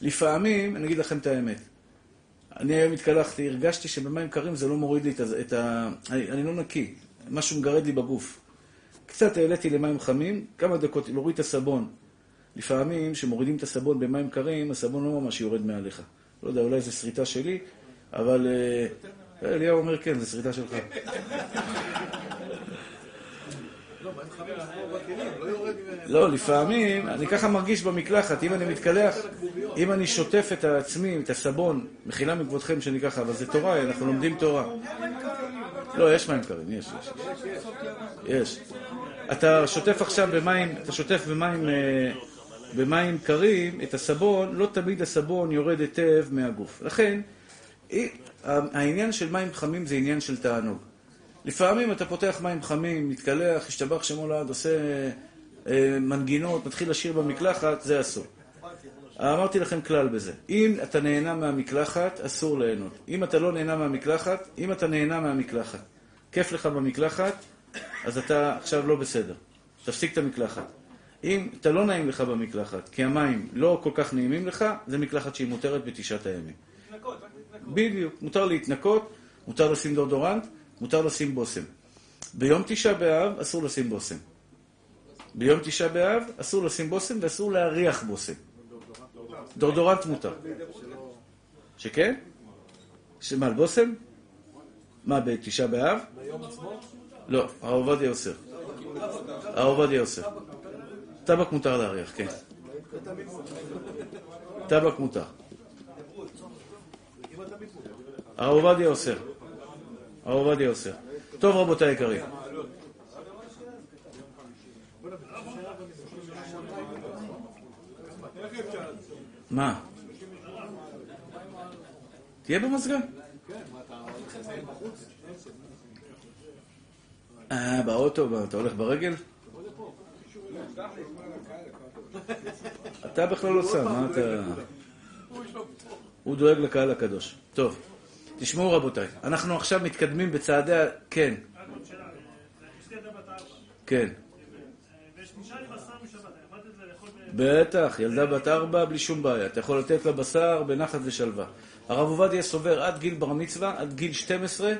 לפעמים, אני אגיד לכם את האמת, אני היום התקלחתי, הרגשתי שבמים קרים זה לא מוריד לי את ה... אני, אני לא נקי, משהו מגרד לי בגוף. קצת העליתי למים חמים, כמה דקות, להוריד את הסבון. לפעמים, כשמורידים את הסבון במים קרים, הסבון לא ממש יורד מעליך. לא יודע, אולי זו שריטה שלי, אבל... אה, אליהו אומר, כן, זו שריטה שלך. לא, לפעמים, אני ככה מרגיש במקלחת, אם אני מתקלח, אם אני שוטף את עצמי, את הסבון, מחילה מכבודכם שאני ככה, אבל זה תורה, אנחנו לומדים תורה. לא, יש מים קרים, יש, יש. יש. אתה שוטף עכשיו במים, אתה שוטף במים, אה, במים קרים את הסבון, לא תמיד הסבון יורד היטב מהגוף. לכן, העניין של מים חמים זה עניין של תענוג. לפעמים אתה פותח מים חמים, מתקלח, השתבח שמו לעד, עושה אה, מנגינות, מתחיל לשיר במקלחת, זה אסור. אמרתי לכם כלל בזה. אם אתה נהנה מהמקלחת, אסור ליהנות. אם אתה לא נהנה מהמקלחת, אם אתה נהנה מהמקלחת, כיף לך במקלחת, אז אתה עכשיו לא בסדר. תפסיק את המקלחת. אם אתה לא נעים לך במקלחת, כי המים לא כל כך נעימים לך, זה מקלחת שהיא מותרת בתשעת הימים. להתנקות, רק להתנקות. בדיוק. מותר להתנקות, מותר לשים דורדורנט, מותר לשים בושם. ביום תשעה באב אסור לשים בושם. ביום תשעה באב אסור לשים בושם ואסור להריח בושם. דורדורנט מותר. שכן? שמה, על בושם? מה, בתשעה באב? לא, הרב עובדיה אוסר. הרב עובדיה אוסר. טבק מותר להריח, כן. טבק מותר. הרב עובדיה אוסר. הרב עובדיה אוסר. טוב, רבותיי היקרים. מה? תהיה במזגן. אה, באוטו, אתה הולך ברגל? אתה בכלל לא שם, מה אתה... הוא דואג לקהל הקדוש. טוב, תשמעו רבותיי, אנחנו עכשיו מתקדמים בצעדי ה... כן, רק עוד שאלה, אשתי ילדה בת ארבע, כן. לאכול ב... בטח, ילדה בת ארבע בלי שום בעיה. אתה יכול לתת לה בשר בנחת ושלווה. הרב עובדיה סובר עד גיל בר מצווה, עד גיל 12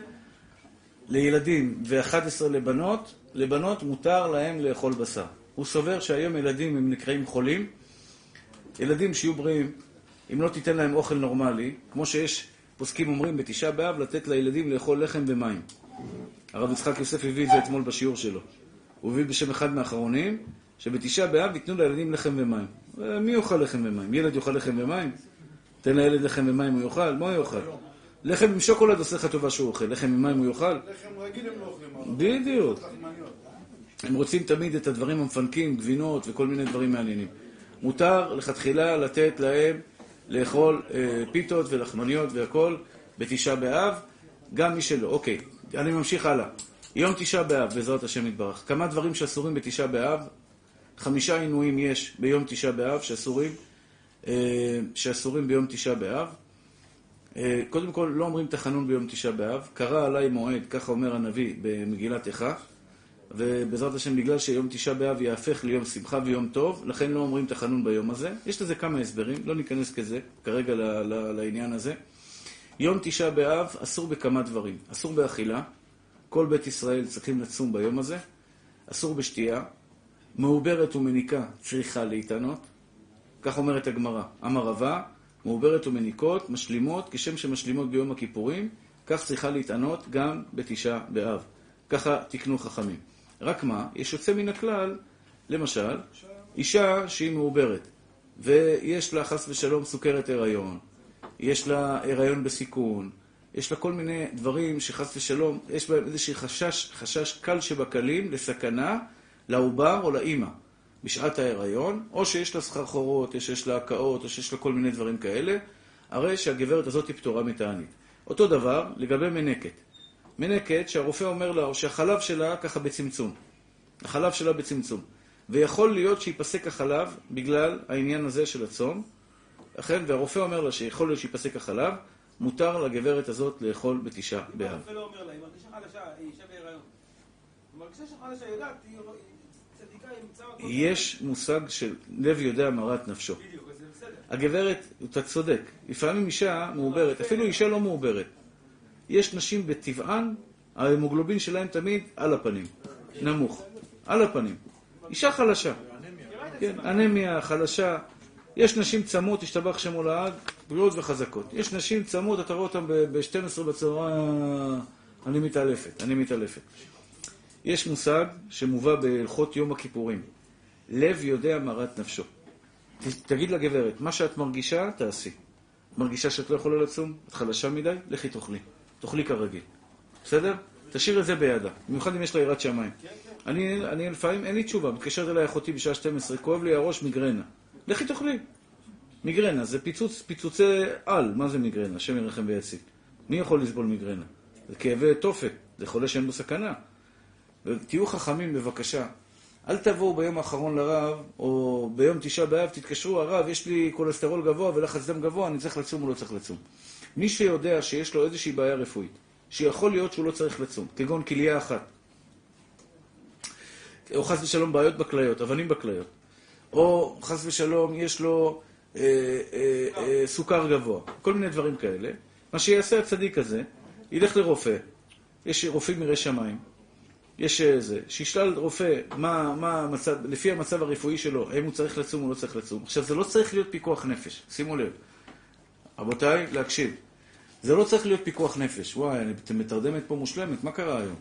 לילדים ו-11 לבנות, לבנות מותר להם לאכול בשר. הוא סובר שהיום ילדים הם נקראים חולים, ילדים שיהיו בריאים, אם לא תיתן להם אוכל נורמלי, כמו שיש פוסקים אומרים בתשעה באב, לתת לילדים לאכול לחם ומים. הרב יצחק יוסף הביא את זה אתמול בשיעור שלו. הוא הביא בשם אחד מהאחרונים, שבתשעה באב ייתנו לילדים לחם ומים. מי יאכל לחם ומים? ילד יאכל לחם ומים? תן לילד לחם ומים הוא יאכל? מה הוא יאכל? לחם עם שוקולד עושה לך טובה שהוא אוכל, לחם עם מים הוא יאכל? לחם רגיל הם לא אוכלים. בדיוק. הם רוצים תמיד את הדברים המפנקים, גבינות וכל מיני דברים מעניינים. מותר לכתחילה לתת להם לאכול אה, פיתות ולחמניות והכל בתשעה באב, גם מי שלא. אוקיי, אני ממשיך הלאה. יום תשעה באב, בעזרת השם יתברך. כמה דברים שאסורים בתשעה באב, חמישה עינויים יש ביום תשעה באב שאסורים, אה, שאסורים ביום תשעה באב. אה, קודם כל, לא אומרים תחנון ביום תשעה באב. קרא עליי מועד, ככה אומר הנביא במגילת איכה. ובעזרת השם, בגלל שיום תשעה באב יהפך ליום שמחה ויום טוב, לכן לא אומרים תחנון ביום הזה. יש לזה כמה הסברים, לא ניכנס כזה, כרגע ל- ל- לעניין הזה. יום תשעה באב אסור בכמה דברים. אסור באכילה, כל בית ישראל צריכים לצום ביום הזה. אסור בשתייה, מעוברת ומניקה צריכה להתענות. כך אומרת הגמרא. אמר רבה, מעוברת ומניקות משלימות כשם שמשלימות ביום הכיפורים, כך צריכה להתענות גם בתשעה באב. ככה תיקנו חכמים. רק מה, יש יוצא מן הכלל, למשל, אישה שהיא מעוברת, ויש לה חס ושלום סוכרת הריון, יש לה הריון בסיכון, יש לה כל מיני דברים שחס ושלום, יש בהם איזשהו חשש, חשש קל שבקלים לסכנה לעובר או לאימא בשעת ההיריון, או שיש לה סחרחורות, או שיש לה הקאות, או שיש לה כל מיני דברים כאלה, הרי שהגברת הזאת היא פטורה מתענית. אותו דבר לגבי מנקת. מנקת שהרופא אומר לה, או שהחלב שלה ככה בצמצום. החלב שלה בצמצום. ויכול להיות שייפסק החלב בגלל העניין הזה של הצום. אכן, והרופא אומר לה שיכול להיות שייפסק החלב, מותר לגברת הזאת לאכול בתשעה באב. הרופא לא אומר לה, היא מרגישה חלשה, היא אישה בהיריון. היא מרגישה שחלשה, היא יודעת, היא היא צדיקה, היא נמצאה הכל. יש מושג של לב יודע מרת נפשו. בדיוק, אז זה בסדר. הגברת, אתה צודק, לפעמים אישה מעוברת, אפילו אישה לא מעוברת. יש נשים בטבען, ההמוגלובין שלהם תמיד על הפנים, נמוך, על הפנים. אישה חלשה. כן, אנמיה, חלשה. יש נשים צמות, השתבח שמו לעד, בריאות וחזקות. יש נשים צמות, אתה רואה אותן ב-12 בצהריים, אני מתעלפת, אני מתעלפת. יש מושג שמובא בהלכות יום הכיפורים. לב יודע מרת נפשו. ת- תגיד לגברת, מה שאת מרגישה, תעשי. מרגישה שאת לא יכולה לצום? את חלשה מדי? לכי תאכלי. תאכלי כרגיל. בסדר? תשאיר את זה בידה. במיוחד אם יש לה יראת שמיים. אני, אני לפעמים, אין לי תשובה. מתקשרת אליי אחותי בשעה 12, כואב לי הראש מיגרנה. לכי תאכלי. מיגרנה, זה פיצוץ, פיצוצי על. מה זה מיגרנה? השם ירחם ויציל. מי יכול לסבול מיגרנה? זה כאבי תופת. זה חולה שאין בו סכנה. תהיו חכמים בבקשה. אל תבואו ביום האחרון לרב, או ביום תשעה באב, תתקשרו, הרב, יש לי כולסטרול גבוה ולחץ דם גבוה, אני צריך לצום או לא צריך לצום. מי שיודע שיש לו איזושהי בעיה רפואית, שיכול להיות שהוא לא צריך לצום, כגון כליה אחת, או חס ושלום בעיות בכליות, אבנים בכליות, או חס ושלום יש לו אה, אה, אה, סוכר גבוה, כל מיני דברים כאלה, מה שיעשה הצדיק הזה, ילך לרופא, יש רופאים יראי שמיים, יש אה, זה, שישלל רופא מה, מה המצב, לפי המצב הרפואי שלו, האם הוא צריך לצום או לא צריך לצום. עכשיו, זה לא צריך להיות פיקוח נפש, שימו לב. רבותיי, להקשיב. זה לא צריך להיות פיקוח נפש. וואי, אני- אתם מתרדמת פה מושלמת, מה קרה היום?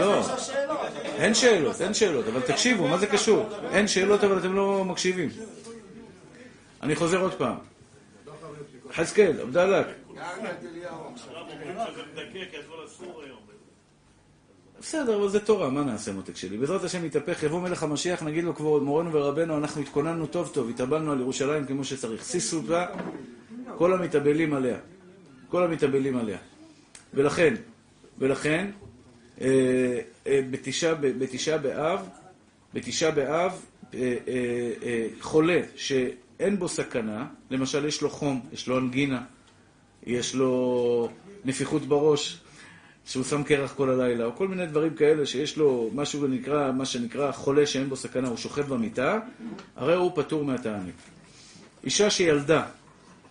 לא, אין שאלות, אין שאלות, אבל תקשיבו, מה זה קשור? אין שאלות, אבל אתם לא מקשיבים. אני חוזר עוד פעם. חזקאל, עבדאללה, בסדר, אבל זה תורה, מה נעשה מותק שלי? בעזרת השם יתהפך, יבוא מלך המשיח, נגיד לו כבוד מורנו ורבנו, אנחנו התכוננו טוב טוב, התאבלנו על ירושלים כמו שצריך. שישו בה, כל המתאבלים עליה. כל המתאבלים עליה. ולכן, ולכן, אה, אה, בתשעה באב, בתשעה באב, אה, חולה שאין בו סכנה, למשל יש לו חום, יש לו אנגינה, יש לו נפיחות בראש, שהוא שם קרח כל הלילה, או כל מיני דברים כאלה שיש לו משהו שנקרא, מה שנקרא חולה שאין בו סכנה, הוא שוכב במיטה, הרי הוא פטור מהתענית. אישה שילדה,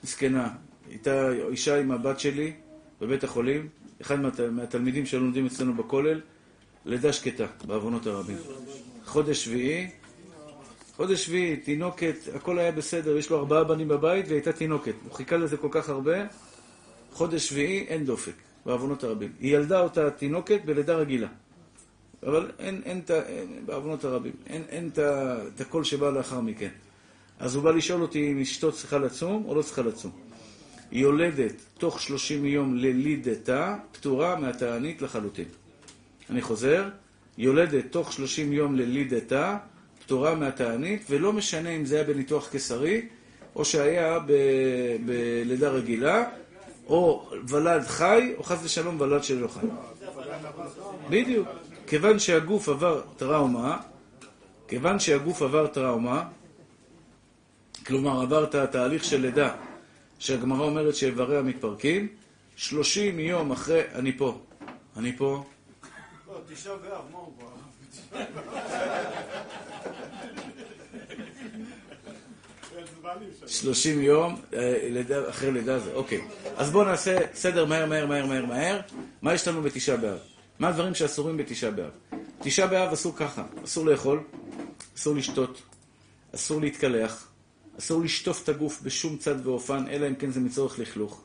מסכנה, הייתה אישה עם הבת שלי בבית החולים, אחד מהת, מהתלמידים שלומדים אצלנו בכולל, לידה שקטה, בעוונות הרבים. חודש שביעי, חודש שביעי, תינוקת, הכל היה בסדר, יש לו ארבעה בנים בבית והיא הייתה תינוקת. הוא חיכה לזה כל כך הרבה, חודש שביעי אין דופק, בעוונות הרבים. היא ילדה אותה תינוקת בלידה רגילה. אבל אין, את ה- בעוונות הרבים, אין, את הקול שבא לאחר מכן. אז הוא בא לשאול אותי אם אשתו צריכה לצום או לא צריכה לצום. היא יולדת תוך 30 יום ללידתה, פטורה מהתענית לחלוטין. אני חוזר, יולדת תוך 30 יום ללידתה, פטורה מהתענית, ולא משנה אם זה היה בניתוח קיסרי, או שהיה בלידה רגילה, או ולד חי, או חס ושלום ולד שלא חי. בדיוק. כיוון שהגוף עבר טראומה, כיוון שהגוף עבר טראומה, כלומר עבר את התהליך של לידה, שהגמרא אומרת שאיבריה מתפרקים, 30 יום אחרי, אני פה, אני פה, לא, תשעה באב, מה הוא כבר? 30 יום אה, אחרי לידה זה, אוקיי. אז בואו נעשה סדר מהר, מהר, מהר, מהר, מהר. מה יש לנו בתשעה באב? מה הדברים שאסורים בתשעה באב? תשעה באב אסור ככה, אסור לאכול, אסור לשתות, אסור להתקלח, אסור לשטוף את הגוף בשום צד ואופן, אלא אם כן זה מצורך לכלוך.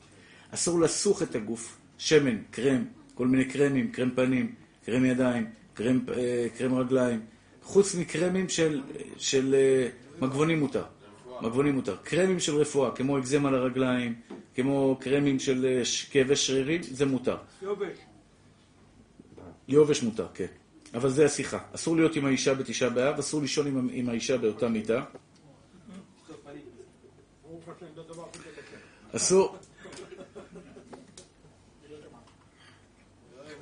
אסור לסוך את הגוף, שמן, קרם, כל מיני קרמים, קרם פנים, קרם ידיים, קרם, אה, קרם רגליים, חוץ מקרמים של, של אה, מגבונים מותר. מגבונים מותר. קרמים של רפואה, כמו אקזמה לרגליים, כמו קרמים של אה, כאבי שרירים, זה מותר. יובש מותר, כן. אבל זה השיחה. אסור להיות עם האישה בתשעה באב, אסור לישון עם, עם האישה באותה מיטה. אסור...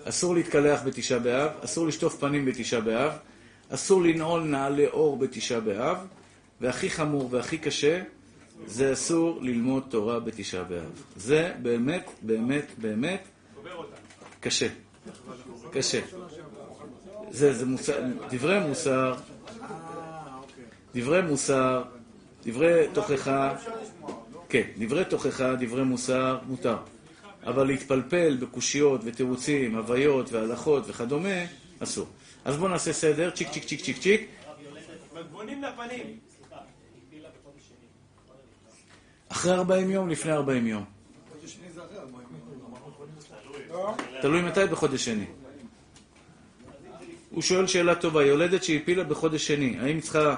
אסור להתקלח בתשעה באב, אסור לשטוף פנים בתשעה באב, אסור לנעול נעלי אור בתשעה באב, והכי חמור והכי קשה, זה אסור ללמוד תורה בתשעה באב. זה באמת, באמת, באמת קשה. קשה. זה, זה מוסר, דברי מוסר, דברי מוסר, דברי תוכחה, כן, דברי תוכחה, דברי מוסר, מותר. אבל להתפלפל בקושיות ותירוצים, הוויות והלכות וכדומה, אסור. אז בואו נעשה סדר, צ'יק צ'יק צ'יק צ'יק צ'יק. מגבונים לפנים. אחרי 40 יום, לפני 40 יום. תלוי מתי בחודש שני. הוא שואל שאלה טובה, יולדת שהפילה בחודש שני, האם היא צריכה,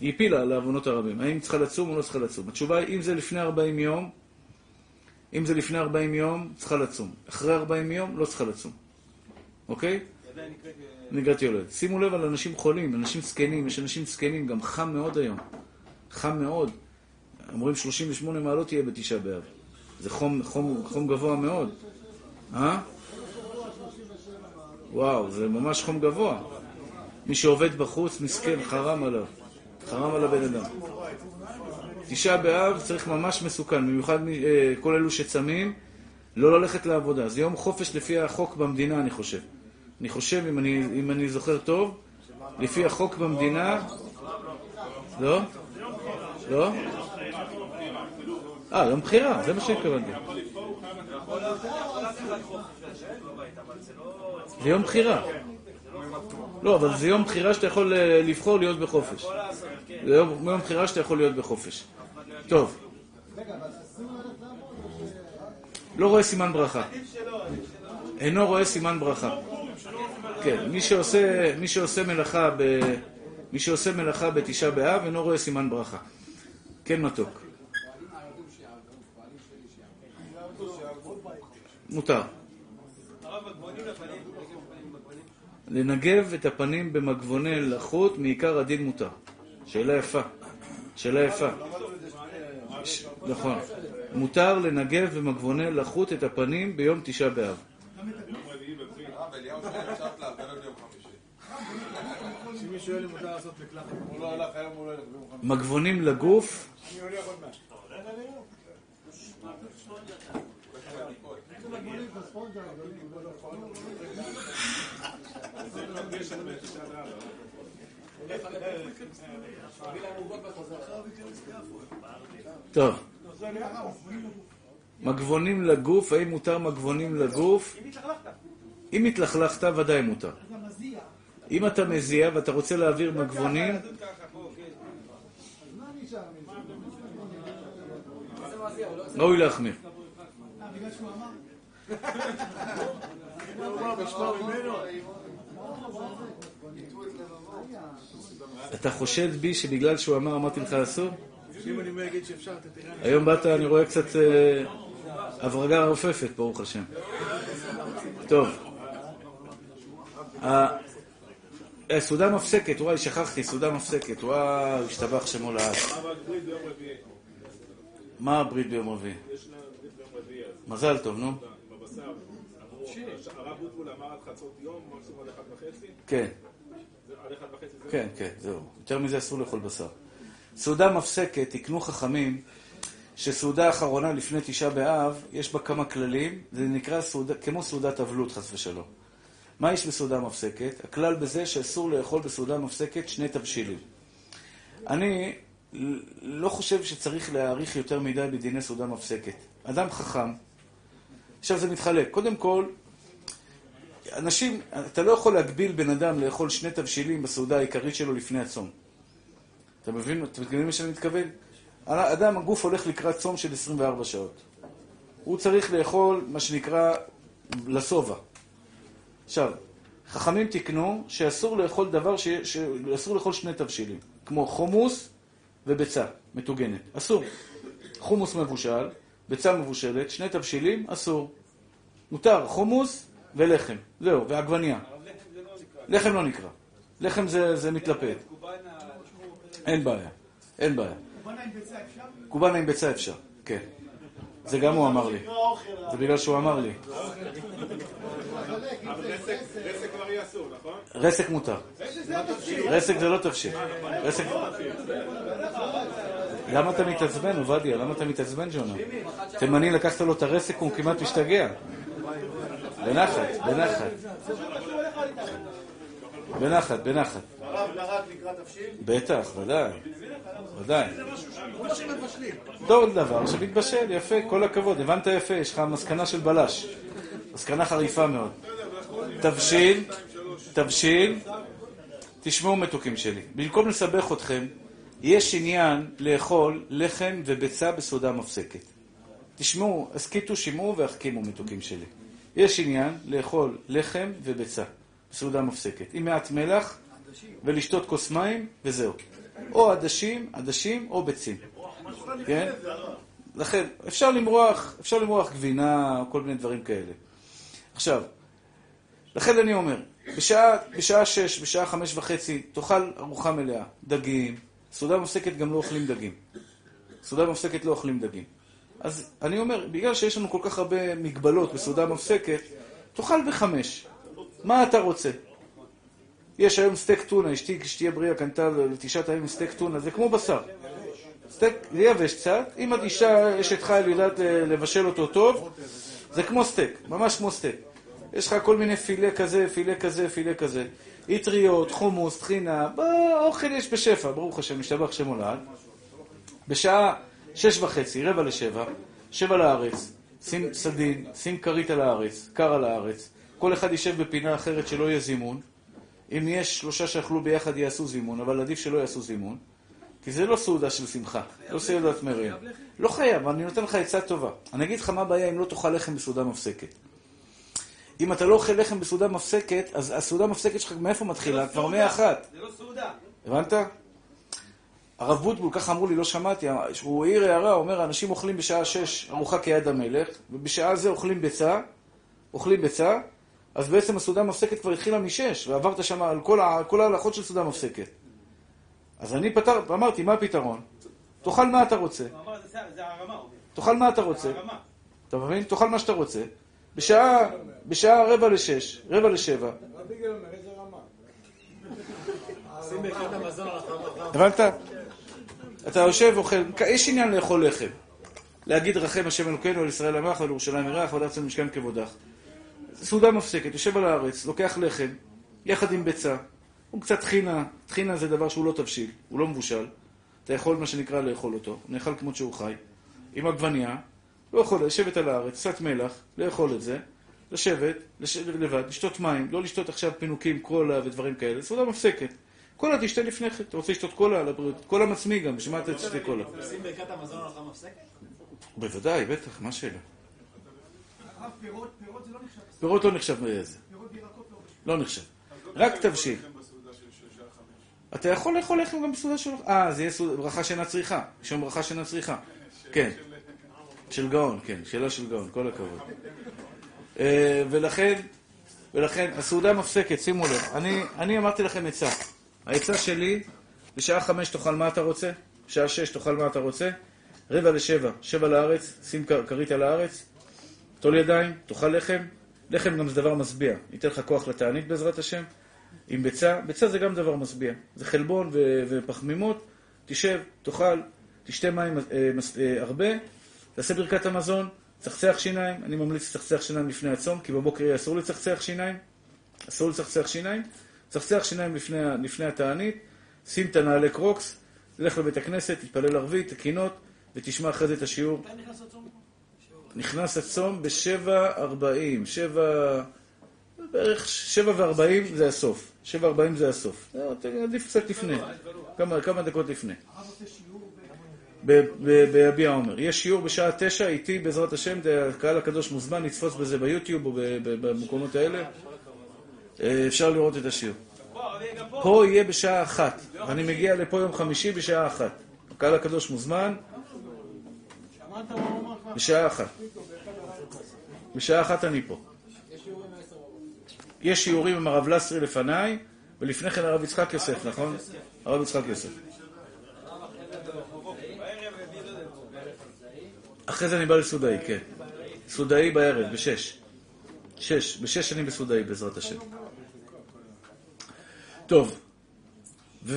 היא הפילה לעוונות הרבים, האם היא צריכה לצום או לא צריכה לצום? התשובה היא, אם זה לפני 40 יום, אם זה לפני 40 יום, צריכה לצום. אחרי 40 יום, לא צריכה לצום. אוקיי? נגעת יולדת. שימו לב על אנשים חולים, אנשים זקנים, יש אנשים זקנים, גם חם מאוד היום. חם מאוד. אומרים 38 מעלות יהיה בתשעה באב. זה חום, חום, חום גבוה מאוד. אה? וואו, זה ממש חום גבוה. מי שעובד בחוץ, מסכן, חרם עליו. חרם על הבן אדם. תשעה באב צריך ממש מסוכן, במיוחד מי- אה, כל אלו שצמים, לא ללכת לעבודה. זה יום חופש לפי החוק במדינה, אני חושב. אני חושב, אם אני, אם אני זוכר טוב, לפי החוק במדינה... לא? לא? אה, יום בחירה, זה מה שהתכוונתי. זה יום בחירה. לא, אבל זה יום בחירה שאתה יכול אה, לבחור להיות בחופש. זה יום בחירה שאתה יכול להיות בחופש. טוב. לא רואה סימן ברכה. אינו רואה סימן ברכה. כן, מי שעושה, מי שעושה מלאכה ב... מי שעושה מלאכה בתשעה באב אינו רואה סימן ברכה. כן מתוק. מותר. מגבונים מגבונים. לנגב את הפנים במגבוני לחות מעיקר הדין מותר. שאלה יפה. שאלה יפה. נכון. מותר לנגב במגבוני לחות את הפנים ביום תשעה באב. הרב אליהו שואל, אפשר להבדל ביום חמישי. שמי שואל אם מותר לעשות מקלחת. הוא לא הלך היום, הוא לא ילך ביום חמישי. מגבונים לגוף, אני הולך עוד מעט. טוב. מגבונים לגוף, האם מותר מגבונים לגוף? אם התלכלכת. אם התלכלכת, ודאי מותר. אם אתה מזיע ואתה רוצה להעביר מגבונים? ראוי להחמיר. אה? אתה חושד בי שבגלל שהוא אמר, אמרתי לך אסור? היום באת, אני רואה קצת אה, הברגה רופפת, ברוך השם. טוב. ה- אה, סעודה מפסקת, וואי, שכחתי, סעודה מפסקת, וואי, השתבח שמו לעד. מה הברית ביום רביעי? מזל טוב, נו. הרב בוטבול אמר עד חצות יום, מקסימום עד אחת וחצי? כן, עד אחת וחצי זה... כן, כן, זהו. יותר מזה אסור לאכול בשר. סעודה מפסקת, תקנו חכמים, שסעודה אחרונה לפני תשעה באב, יש בה כמה כללים, זה נקרא סעודה, כמו סעודת אבלות, חס ושלום. מה יש בסעודה מפסקת? הכלל בזה שאסור לאכול בסעודה מפסקת שני תבשילים. אני לא חושב שצריך להאריך יותר מדי בדיני סעודה מפסקת. אדם חכם, עכשיו זה מתחלק. קודם כל, אנשים, אתה לא יכול להגביל בן אדם לאכול שני תבשילים בסעודה העיקרית שלו לפני הצום. אתה מבין? אתם מבינים מה שאני מתכוון? האדם, הגוף הולך לקראת צום של 24 שעות. הוא צריך לאכול מה שנקרא לשובע. עכשיו, חכמים תיקנו שאסור לאכול דבר, ש... ש... אסור לאכול שני תבשילים, כמו חומוס וביצה מטוגנת. אסור. חומוס מבושל, ביצה מבושלת, שני תבשילים, אסור. מותר חומוס ולחם. זהו, לחם זה לא נקרא. לחם לא נקרא. לחם זה. קובאנה, אין בעיה. אין בעיה. בואנה עם ביצה אפשר? קובאנה עם ביצה אפשר. כן. זה גם הוא אמר לי. זה בגלל שהוא אמר לי. רסק מותר. רסק זה לא תבשיל. רסק... למה אתה מתעצבן, עובדיה? למה אתה מתעצבן, ג'ונה? תימני לקחת לו את הרסק, הוא כמעט משתגע. בנחת, בנחת. בנחת, בנחת. הרב נרק לקראת תבשיל? בטח, ודאי. ודאי. עוד דבר שמתבשל, יפה, כל הכבוד, הבנת יפה, יש לך מסקנה של בלש. מסקנה חריפה מאוד. תבשיל, תבשיל, תשמעו מתוקים שלי, במקום לסבך אתכם, יש עניין לאכול לחם וביצה בסעודה מפסקת. תשמעו, הסכיתו, שמעו והחכימו מתוקים שלי. יש עניין לאכול לחם וביצה בסעודה מפסקת, עם מעט מלח ולשתות כוס מים וזהו. או עדשים, עדשים או ביצים. כן? לכן, אפשר למרוח, אפשר למרוח גבינה או כל מיני דברים כאלה. עכשיו, לכן אני אומר, בשעה, בשעה שש, בשעה חמש וחצי, תאכל ארוחה מלאה, דגים. סעודה מפסקת גם לא אוכלים דגים. סעודה מפסקת לא אוכלים דגים. אז אני אומר, בגלל שיש לנו כל כך הרבה מגבלות בסעודה מפסקת, תאכל בחמש. מה אתה רוצה? יש היום סטייק טונה, אשתי, כשתהיה בריאה, קנתה לתשעת הימים סטייק טונה, זה כמו בשר. סטייק, זה יבש קצת, אם את אישה, אשת חיל, יודעת אה, לבשל אותו טוב, זה כמו סטייק, ממש כמו סטייק. יש לך כל מיני פילה כזה, פילה כזה, פילה כזה. אטריות, חומוס, טחינה, באוכל יש בשפע, ברוך השם, ישתבח שמו לעד. בשעה שש וחצי, רבע לשבע, שבע לארץ, שים סדין, שים כרית על הארץ, קר על הארץ, כל אחד יישב בפינה אחרת שלא יהיה זימון. אם יש שלושה שאכלו ביחד יעשו זימון, אבל עדיף שלא יעשו זימון. כי זה לא סעודה של שמחה, לא סעודת מרים. לא חייב, אני נותן לך עצה טובה. אני אגיד לך מה הבעיה אם לא תאכל לחם בסעודה מפסקת. אם אתה לא אוכל לחם בסעודה מפסקת, אז הסעודה המפסקת שלך מאיפה מתחילה? כבר מאה אחת. זה לא סעודה. הבנת? הרב בוטבול, ככה אמרו לי, לא שמעתי, הוא העיר הערה, הוא אומר, אנשים אוכלים בשעה שש ארוחה כיד המלך, ובשעה זה אוכלים ביצה, אוכלים ביצה, אז בעצם הסעודה המפסקת כבר התחילה משש, ועברת שם על כל, כל ההלכות של סעודה מפסקת. אז אני פתר, אמרתי, מה הפתרון? תאכל מה אתה רוצה. תאכל מה אתה רוצה. אתה מבין? תאכל מה שאתה רוצה. בשעה, בשעה רבע לשש, רבע לשבע. הבנת? אתה יושב ואוכל, יש עניין לאכול לחם. להגיד רחם השם אלוקינו על ישראל עמך ועל ירושלים ירח ועל ארץ המשכן כבודך. סעודה מפסקת, יושב על הארץ, לוקח לחם, יחד עם ביצה, הוא קצת טחינה, טחינה זה דבר שהוא לא תבשיל, הוא לא מבושל. אתה יכול מה שנקרא לאכול אותו, נאכל כמות שהוא חי, עם עגבנייה, לא יכול לשבת על הארץ, קצת מלח, לאכול את זה, לשבת, לשבת לבד, לשתות מים, לא לשתות עכשיו פינוקים, קולה ודברים כאלה, סעודה מפסקת. קולה תשתה לפני כן, אתה רוצה לשתות קולה על הבריאות, קולה מצמיא גם, בשביל מה אתה תשתה קולה? שים ברכת המזון החברה מפסקת? בוודאי, בטח, מה השאלה? פירות, פירות זה לא נחשב. פירות לא נחשב מאיזה, פירות וירקות לא. לא נחשב. רק תבשיל. אתה יכול לאכול לחם גם בסעודה של... אה, זה יהיה ברכה שאינה צריכה. יש שם ברכה שאינה צריכה. כן. של גאון, כן. שאלה של גאון, כל הכבוד. אה, ולכן, ולכן, הסעודה מפסקת, שימו לב. אני, אני אמרתי לכם עצה. העצה שלי, בשעה חמש תאכל מה אתה רוצה, בשעה שש תאכל מה אתה רוצה, רבע לשבע, שבע לארץ, שים כר- כרית על הארץ, טול ידיים, תאכל לחם. לחם גם זה דבר משביע. ייתן לך כוח לתענית בעזרת השם. עם ביצה, ביצה זה גם דבר משביע. זה חלבון ו- ופחמימות, תשב, תאכל, תשתה מים אה, מס- אה, הרבה, תעשה ברכת המזון, צחצח שיניים, אני ממליץ לצחצח שיניים לפני הצום, כי בבוקר יהיה אסור לצחצח שיניים, אסור לצחצח שיניים, צחצח שיניים לפני, לפני התענית, שים את הנעלי קרוקס, תלך לבית הכנסת, תתפלל ערבית, תקינות, ותשמע אחרי זה את השיעור. נכנס הצום בשבע ארבעים, שבע... בערך שבע וארבעים זה הסוף. שבע ארבעים זה הסוף. ת- עדיף קצת לפני. כמה, דקות לפני. ביביע עומר. יש שיעור בשעה תשע, איתי בעזרת השם, הקהל הקדוש מוזמן לצפוץ בזה ביוטיוב או במקומות האלה. אה, אפשר לראות את השיעור. פה, יהיה בשעה אחת. אני מגיע לפה יום חמישי בשעה אחת. הקהל הקדוש מוזמן שמעת מה הוא אמר? בשעה אחת. בשעה אחת אני פה. יש שיעורים עם הרב לסרי לפניי, ולפני כן הרב יצחק יוסף, נכון? הרב יצחק יוסף. אחרי זה אני בא לסודאי, כן. סודאי בערב, בשש. שש. בשש אני בסודאי, בעזרת השם. טוב,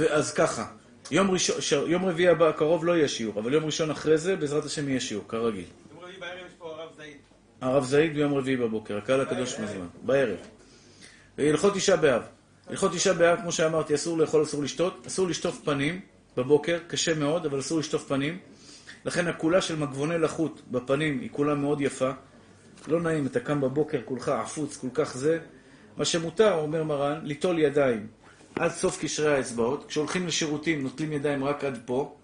אז ככה, יום, ראשון, יום רביעי הבא הקרוב לא יהיה שיעור, אבל יום ראשון אחרי זה, בעזרת השם יהיה שיעור, כרגיל. יום רביעי בערב יש פה הרב זעיד. הרב זעיד ביום רביעי בבוקר, הקהל הקדוש מזמן, בערב. הלכות תשעה באב. הלכות תשעה באב, כמו שאמרתי, אסור לאכול, אסור לשתות, אסור לשטוף פנים בבוקר, קשה מאוד, אבל אסור לשטוף פנים. לכן הכולה של מגבוני לחות בפנים היא כולה מאוד יפה. לא נעים, אתה קם בבוקר, כולך עפוץ, כל כך זה. מה שמותר, אומר מרן, ליטול ידיים עד סוף קשרי האצבעות. כשהולכים לשירותים, נוטלים ידיים רק עד פה.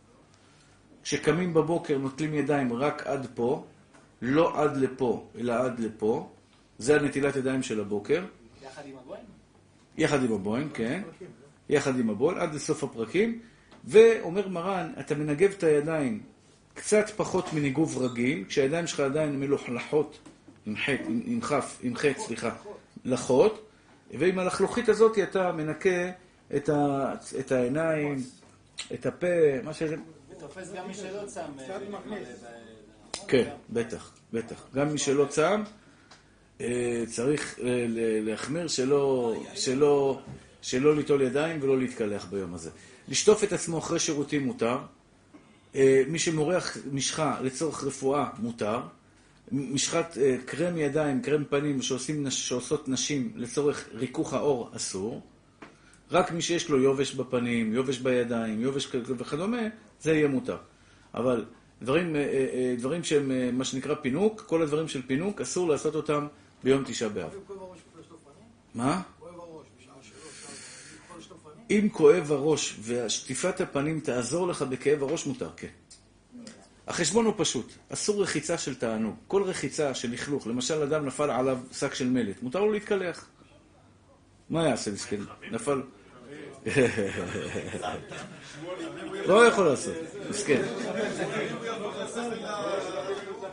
כשקמים בבוקר, נוטלים ידיים רק עד פה. לא עד לפה, אלא עד לפה. זה הנטילת ידיים של הבוקר. יחד עם הבוים? יחד עם הבוהן, כן. יחד עם הבוהן, עד לסוף הפרקים. ואומר מרן, אתה מנגב את הידיים קצת פחות מניגוב רגיל, כשהידיים שלך עדיין מלוכלכות עם חטא, עם, עם כף, עם חטא, סליחה, לחות, ועם הלחלוכית הזאת אתה מנקה את, ה, את העיניים, את הפה, מה שזה... ותופס גם מי שלא צם. כן, בטח, בטח. גם מי שלא צם, אה, צריך אה, להחמיר שלא, שלא, שלא ליטול ידיים ולא להתקלח ביום הזה. לשטוף את עצמו אחרי שירותים מותר. אה, מי שמורח משחה לצורך רפואה מותר. משחת קרם ידיים, קרם פנים שעושים, שעושות נשים לצורך ריכוך האור אסור. רק מי שיש לו יובש בפנים, יובש בידיים, יובש וכדומה, זה יהיה מותר. אבל דברים, אה, אה, אה, דברים שהם מה שנקרא פינוק, כל הדברים של פינוק, אסור לעשות אותם ביום תשעה באב. מה? אם כואב הראש ושטיפת הפנים תעזור לך בכאב הראש, מותר, כן. החשבון הוא פשוט, אסור רחיצה של תענוג. כל רחיצה של לכלוך, למשל אדם נפל עליו שק של מלט, מותר לו להתקלח. מה יעשה מסכן? נפל... לא יכול לעשות, מסכן.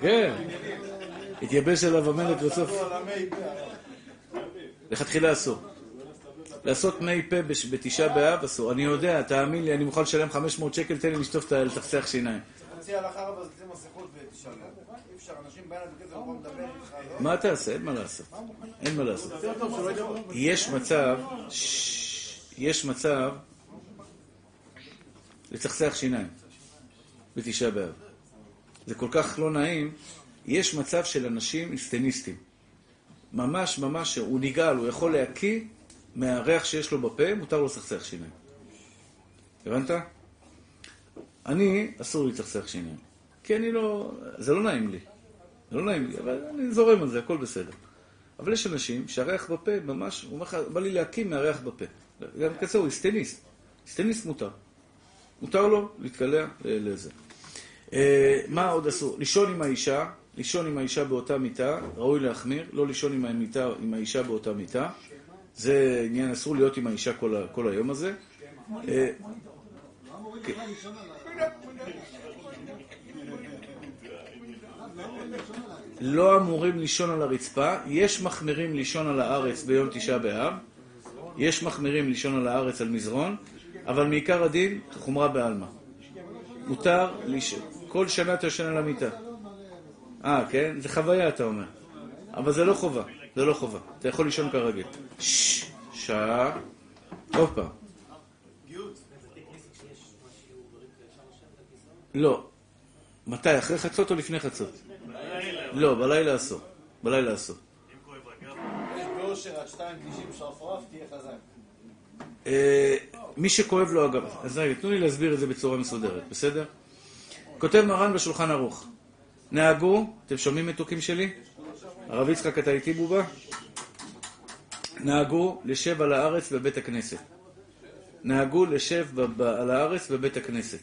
כן, התייבש עליו המלט בסוף. לכתחילה אסור. לעשות מי פה בתשעה באב אסור. אני יודע, תאמין לי, אני מוכן לשלם 500 שקל, תן לי לשטוף את ה... לתחסח שיניים. לא? מה תעשה? אין מה לעשות. אין מה לעשות. יש מצב, יש מצב לצחצח שיניים בתשעה באב. זה כל כך לא נעים. יש מצב של אנשים איסטניסטים. ממש ממש, הוא נגעל, הוא יכול להקיא מהריח שיש לו בפה, מותר לו לצחצח שיניים. הבנת? אני, אסור לי לצחצח שיניים. כי אני לא... זה לא נעים לי. זה לא נעים לי, אבל אני זורם על זה, הכל בסדר. אבל יש אנשים שהריח בפה ממש, הוא אומר לך, בא לי להקים מהריח בפה. גם כזה הוא היסטניסט. היסטניסט מותר. מותר לו להתקלע ל- לזה. אה, מה עוד אסור? לישון עם האישה, לישון עם האישה באותה מיטה, ראוי להחמיר, לא לישון עם, המיטה, עם האישה באותה מיטה. זה עניין, אסור להיות עם האישה כל, כל היום הזה. אה, לא אמורים לישון על הרצפה, יש מחמירים לישון על הארץ ביום תשעה באב, יש מחמירים לישון על הארץ על מזרון, אבל מעיקר הדין, חומרה בעלמא. מותר לישון, כל שנה אתה ישן על המיטה. אה, כן? זה חוויה, אתה אומר. אבל זה לא חובה, זה לא חובה. אתה יכול לישון כרגיל. שעה. עוד פעם. לא. מתי? אחרי חצות או לפני חצות? לא, בלילה אסור. בלילה אסור. באושר עד 2.90 שרפרף, תהיה חזק. אה, מי שכואב לו אגב, אז רגע, תנו לי להסביר את זה בצורה מסודרת, בסדר? כותב מרן בשולחן ערוך, נהגו, אתם שומעים מתוקים שלי? הרב יצחק, אתה איתי בובה? נהגו לשב על הארץ בבית הכנסת. נהגו לשב על הארץ בבית הכנסת.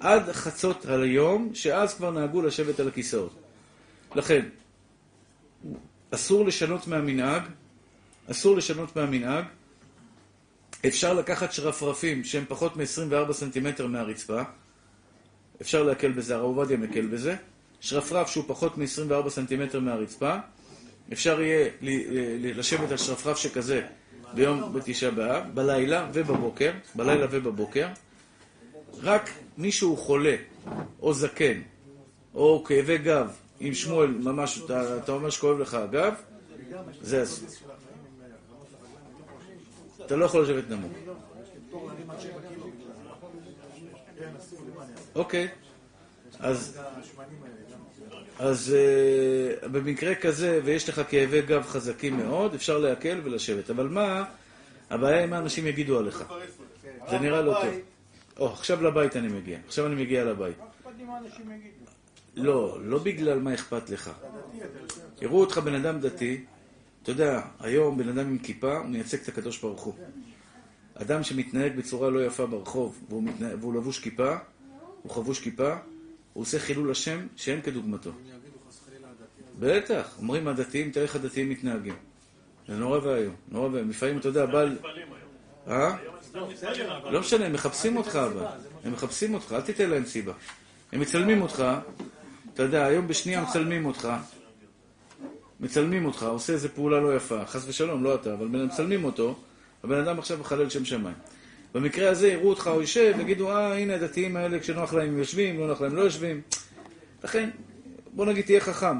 עד חצות היום, שאז כבר נהגו לשבת על הכיסאות. לכן, אסור לשנות מהמנהג, אסור לשנות מהמנהג, אפשר לקחת שרפרפים שהם פחות מ-24 סנטימטר מהרצפה, אפשר להקל בזה, הרב עובדיה מקל בזה, שרפרף שהוא פחות מ-24 סנטימטר מהרצפה, אפשר יהיה לשבת על שרפרף שכזה ביום בתשעה באב, בלילה ובבוקר, בלילה ובבוקר, רק מי שהוא חולה, או זקן, או כאבי גב, עם שמואל, ממש, אתה, אתה אומר שכואב לך הגב, זה אסור. אתה לא יכול לשבת נמוך. אוקיי. אז, אז uh, במקרה כזה, ויש לך כאבי גב חזקים מאוד, אפשר להקל ולשבת. אבל מה, הבעיה היא מה אנשים יגידו עליך. זה נראה לא טוב. או, עכשיו לבית אני מגיע. עכשיו אני מגיע לבית. אכפת לי מה אנשים יגידו. לא, לא בגלל מה אכפת לך. יראו אותך בן אדם דתי, אתה יודע, היום בן אדם עם כיפה, הוא מייצג את הקדוש ברוך הוא. אדם שמתנהג בצורה לא יפה ברחוב, והוא, מתנה... והוא לבוש כיפה, הוא חבוש כיפה, הוא עושה חילול השם שאין כדוגמתו. בטח, אומרים הדתיים, תראה איך הדתיים מתנהגים. זה נורא ואיום, נורא ואיום. לפעמים, אתה יודע, בעל... אה? לא משנה, הם מחפשים אותך אבל. הם מחפשים אותך, אל תיתן להם סיבה. הם מצלמים אותך, אתה יודע, היום בשנייה מצלמים אותך, מצלמים אותך, עושה איזה פעולה לא יפה, חס ושלום, לא אתה, אבל מצלמים אותו, הבן אדם עכשיו מחלל שם שמיים. במקרה הזה יראו אותך יושב, יגידו, אה, הנה הדתיים האלה, כשנוח להם הם יושבים, לא נוח להם לא יושבים. לכן, בוא נגיד, תהיה חכם.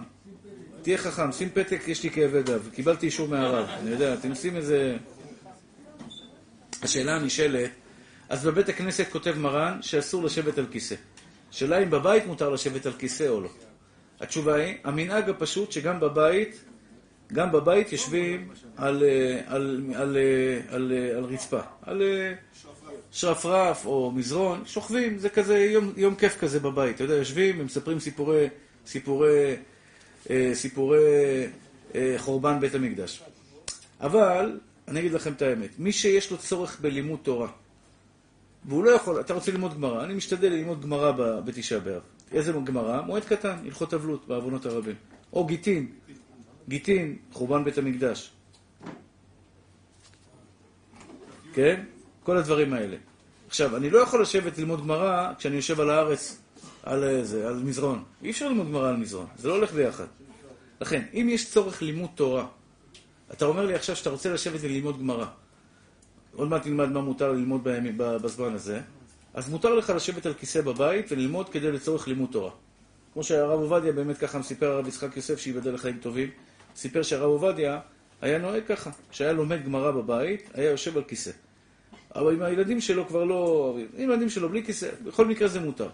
תהיה חכם, שים פתק, יש לי כאבי גב. קיבלתי אישור מהרב, אני יודע, אתם עושים איזה... השאלה הנשאלת, אז בבית הכנסת כותב מרן שאסור לשבת על כיסא. שאלה אם בבית מותר לשבת על כיסא או לא. התשובה היא, המנהג הפשוט שגם בבית, גם בבית יושבים על, אה, על, על, אה, על, אה, על רצפה, על שרפרף או מזרון, שוכבים, זה כזה יום, יום כיף כזה בבית, אתה יודע, יושבים ומספרים סיפורי, סיפורי, סיפורי חורבן בית המקדש. אבל, אני אגיד לכם את האמת, מי שיש לו צורך בלימוד תורה, והוא לא יכול, אתה רוצה ללמוד גמרא, אני משתדל ללמוד גמרא בתשעה באב. איזה גמרא? מועד קטן, הלכות אבלות בעוונות הרבים. או גיטין, גיטין, חורבן בית המקדש. כן? כל הדברים האלה. עכשיו, אני לא יכול לשבת ללמוד גמרא כשאני יושב על הארץ, על אה, זה, על מזרון. אי אפשר ללמוד גמרא על מזרון, זה לא הולך ביחד. לכן, אם יש צורך לימוד תורה, אתה אומר לי עכשיו שאתה רוצה לשבת וללמוד גמרא, עוד מעט נלמד מה מותר ללמוד בזמן הזה, אז מותר לך לשבת על כיסא בבית וללמוד כדי לצורך לימוד תורה. כמו שהרב עובדיה באמת ככה סיפר הרב יצחק יוסף, שייבדל לחיים טובים, סיפר שהרב עובדיה היה נוהג ככה, שהיה לומד גמרא בבית, היה יושב על כיסא. אבל עם הילדים שלו כבר לא... עם הילדים שלו בלי כיסא, בכל מקרה זה מותר.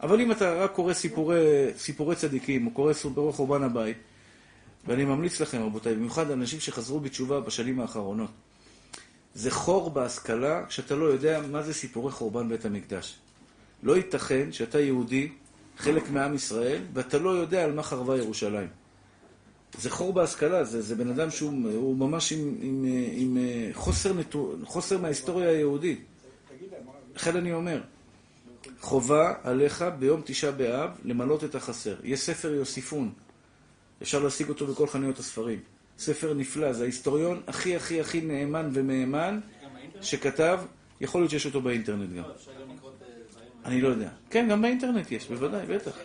אבל אם אתה רק קורא סיפורי, סיפורי צדיקים, או קורא סיפורי חורבן הבית, ואני ממליץ לכם, רבותיי, במיוחד אנשים שחזרו בתשובה בשנים האחרונות, זה חור בהשכלה כשאתה לא יודע מה זה סיפורי חורבן בית המקדש. לא ייתכן שאתה יהודי, חלק מעם ישראל, ואתה לא יודע על מה חרבה ירושלים. זה חור בהשכלה, זה, זה בן אדם שהוא הוא ממש עם, עם, עם, עם חוסר, נטו, חוסר מההיסטוריה היהודית. לכן אני אומר, חובה עליך ביום תשעה באב למלות את החסר. יש ספר יוסיפון, אפשר להשיג אותו בכל חנויות הספרים. ספר נפלא, זה ההיסטוריון הכי הכי הכי נאמן ומהימן שכתב, יכול להיות שיש אותו באינטרנט גם. אני לא יודע. כן, גם באינטרנט יש, בוודאי, בטח.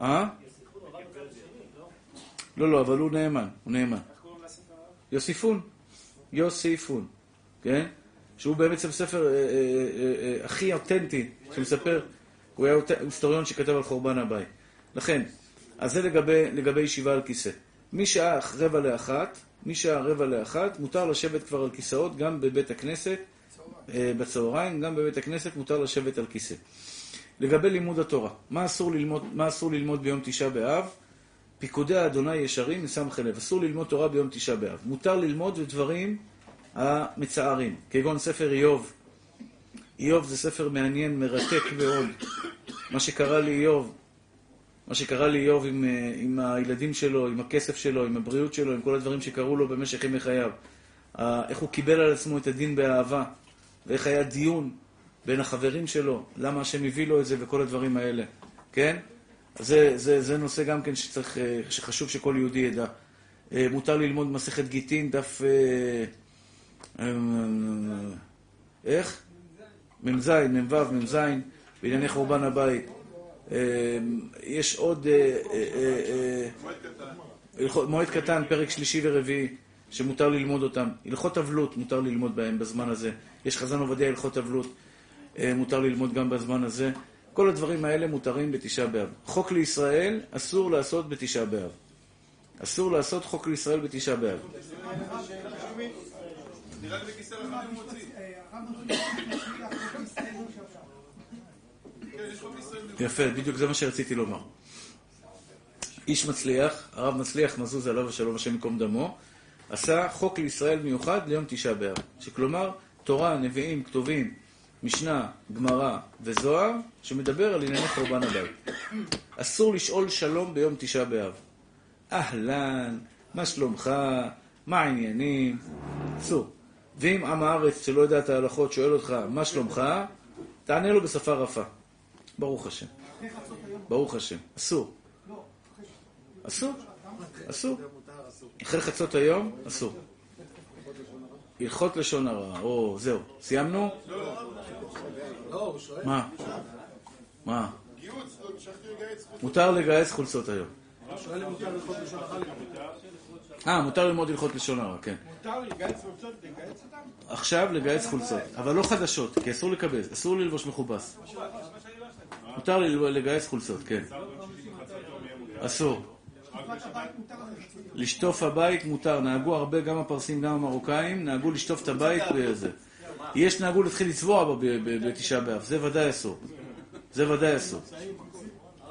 אה? לא, לא, אבל הוא נאמן, הוא נאמן. יוסיפון, יוסיפון, כן? שהוא בעצם ספר אה, אה, אה, הכי אותנטי, שמספר, הוא היה היסטוריון שכתב על חורבן הבית. לכן, אז זה לגבי, לגבי ישיבה על כיסא. משעה רבע לאחת, משעה רבע לאחת, מותר לשבת כבר על כיסאות גם בבית הכנסת, אה, בצהריים, גם בבית הכנסת מותר לשבת על כיסא. לגבי לימוד התורה, מה אסור ללמוד, מה אסור ללמוד ביום תשעה באב? פיקודי האדוני ישרים מסמכי לב. אסור ללמוד תורה ביום תשעה באב. מותר ללמוד בדברים המצערים, כגון ספר איוב. איוב זה ספר מעניין, מרתק מאוד. מה שקרה לאיוב, מה שקרה לאיוב עם, אה, עם הילדים שלו, עם הכסף שלו, עם הבריאות שלו, עם כל הדברים שקרו לו במשך ימי חייו. איך הוא קיבל על עצמו את הדין באהבה, ואיך היה דיון בין החברים שלו, למה השם הביא לו את זה וכל הדברים האלה, כן? זה, זה, זה נושא גם כן שצריך, אה, שחשוב שכל יהודי ידע. אה, מותר ללמוד מסכת גיטין, דף... איך? מ"ז, מ"ו, מ"ז, בענייני חורבן הבית. אה, יש עוד אה, אה, מועד קטן, פרק שלישי ורביעי, שמותר ללמוד אותם. הלכות אבלות, מותר ללמוד בהם בזמן הזה. יש חזן עובדיה הלכות אבלות, מותר ללמוד גם בזמן הזה. כל הדברים האלה מותרים בתשעה באב. חוק לישראל אסור לעשות בתשעה באב. אסור לעשות חוק לישראל בתשעה באב. נראה לי בכיסא מוציא. הרב מצליח יפה, בדיוק זה מה שרציתי לומר. איש מצליח, הרב מצליח מזוז עליו השלום השם ייקום דמו, עשה חוק לישראל מיוחד ליום תשעה באב. שכלומר, תורה, נביאים, כתובים, משנה, גמרא וזוהר, שמדבר על ענייני חורבן הבית. אסור לשאול שלום ביום תשעה באב. אהלן, מה שלומך, מה העניינים? אסור. ואם עם הארץ שלא יודע את ההלכות שואל אותך, מה שלומך? תענה לו בשפה רפה. ברוך השם. ברוך השם. אסור. אסור. אסור. אחרי חצות היום, אסור. הלכות לשון הרע. או, זהו. סיימנו? מה? מה? חוץ. מותר לגייס חולצות היום. אה, מותר ללמוד הלכות לשון הרע, כן. מותר לגייס חולצות, לגייס אותם? עכשיו לגייס חולצות, אבל לא חדשות, כי אסור לקבל, אסור ללבוש מכובס. מותר ל- לגייס חולצות, כן. אסור. לשטוף הבית מותר, נהגו הרבה, גם הפרסים, גם המרוקאים, נהגו לשטוף את הבית בזה. יש נהגו להתחיל לצבוע בתשעה באב, זה ודאי אסור. זה ודאי אסור.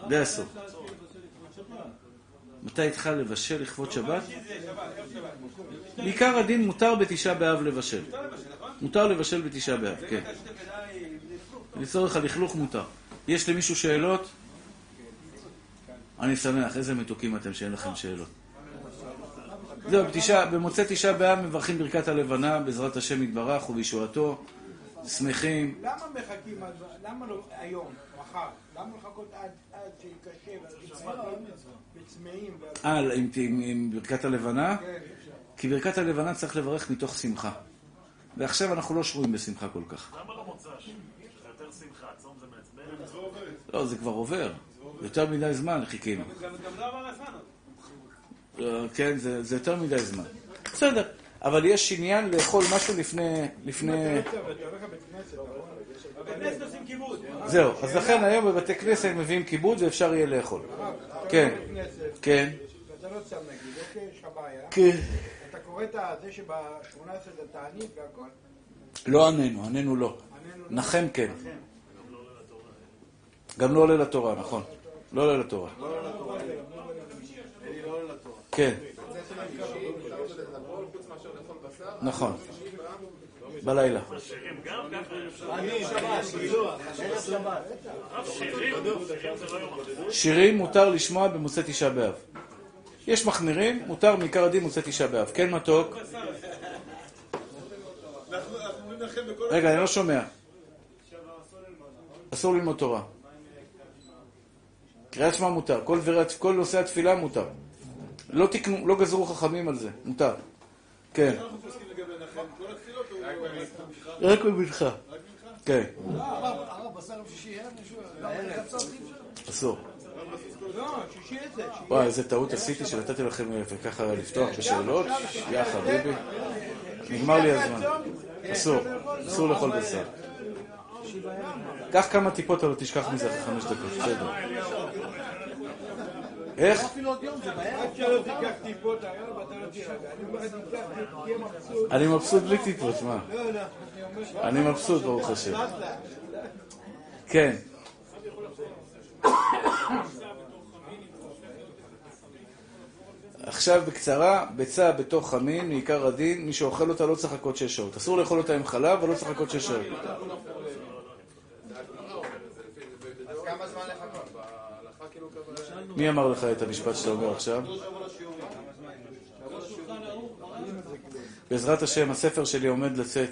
זה אסור. מתי התחל לבשל לכבוד שבת? בעיקר הדין מותר בתשעה באב לבשל. מותר לבשל בתשעה באב, כן. לצורך הלכלוך מותר. יש למישהו שאלות? אני שמח, איזה מתוקים אתם שאין לכם שאלות. זהו, בתשעה- במוצאי תשעה באב מברכים ברכת הלבנה, בעזרת השם יתברך ובישועתו. שמחים. למה מחכים, למה לא היום, מחר? למה לחכות עד עד שיקשה וצמאים? אה, עם, עם, עם ברכת הלבנה? כן, כי ברכת הלבנה צריך לברך מתוך שמחה. ועכשיו אנחנו לא שרויים בשמחה כל כך. למה לא מוצ"ש? שזה יותר שמחה, צום זה מעצבן. לא, זה כבר עובר. יותר מדי זמן חיכינו. גם לא עבר הזמן. אה, כן, זה, יותר מדי זמן. בסדר, אבל יש עניין לאכול משהו לפני... לפני... אתה נכון? זהו, אז לכן היום בבתי כנסת מביאים כיבוד ואפשר יהיה לאכול. כן, בבית כנסת, כן, ואתה לא צם נגיד, אוקיי, יש לך בעיה. כן. אתה קורא את זה שב-18 זה תענית והכל? לא עננו, עננו לא. עננו לא. נחם כן. גם לא עולה לתורה, נכון. לא עולה לתורה. כן. נכון. בלילה. שירים לא מותר לשמוע במוצאי תשעה באב. יש מחמירים, מותר מעיקר הדין מוצאי תשעה באב. כן מתוק? רגע, אני לא שומע. אסור ללמוד תורה. קריאת שמע מותר. כל, דברי, כל נושא התפילה מותר. לא תקנו, לא גזרו חכמים על זה. מותר. כן. רק במנחה. כן. אין מישהו? אסור. לא? וואי, איזה טעות עשיתי שנתתי לכם אה, ככה לפתוח בשאלות. יא חביבי. נגמר לי הזמן. אסור. אסור לאכול בשר. קח כמה טיפות, אבל תשכח מזה אחרי חמש דקות. בסדר. איך? עד שלא תיקח טיפות היום ואתה לא תירגע. אני מבסוט. בלי טיפות, מה? אני מבסוט, ברוך השם. כן. עכשיו בקצרה, ביצה בתוך חמין, מעיקר הדין, מי שאוכל אותה לא צריך לחכות שש שעות. אסור לאכול אותה עם חלב, אבל לא צריך לחכות שש שעות. מי אמר לך את המשפט שאתה אומר עכשיו? בעזרת השם, הספר שלי עומד לצאת.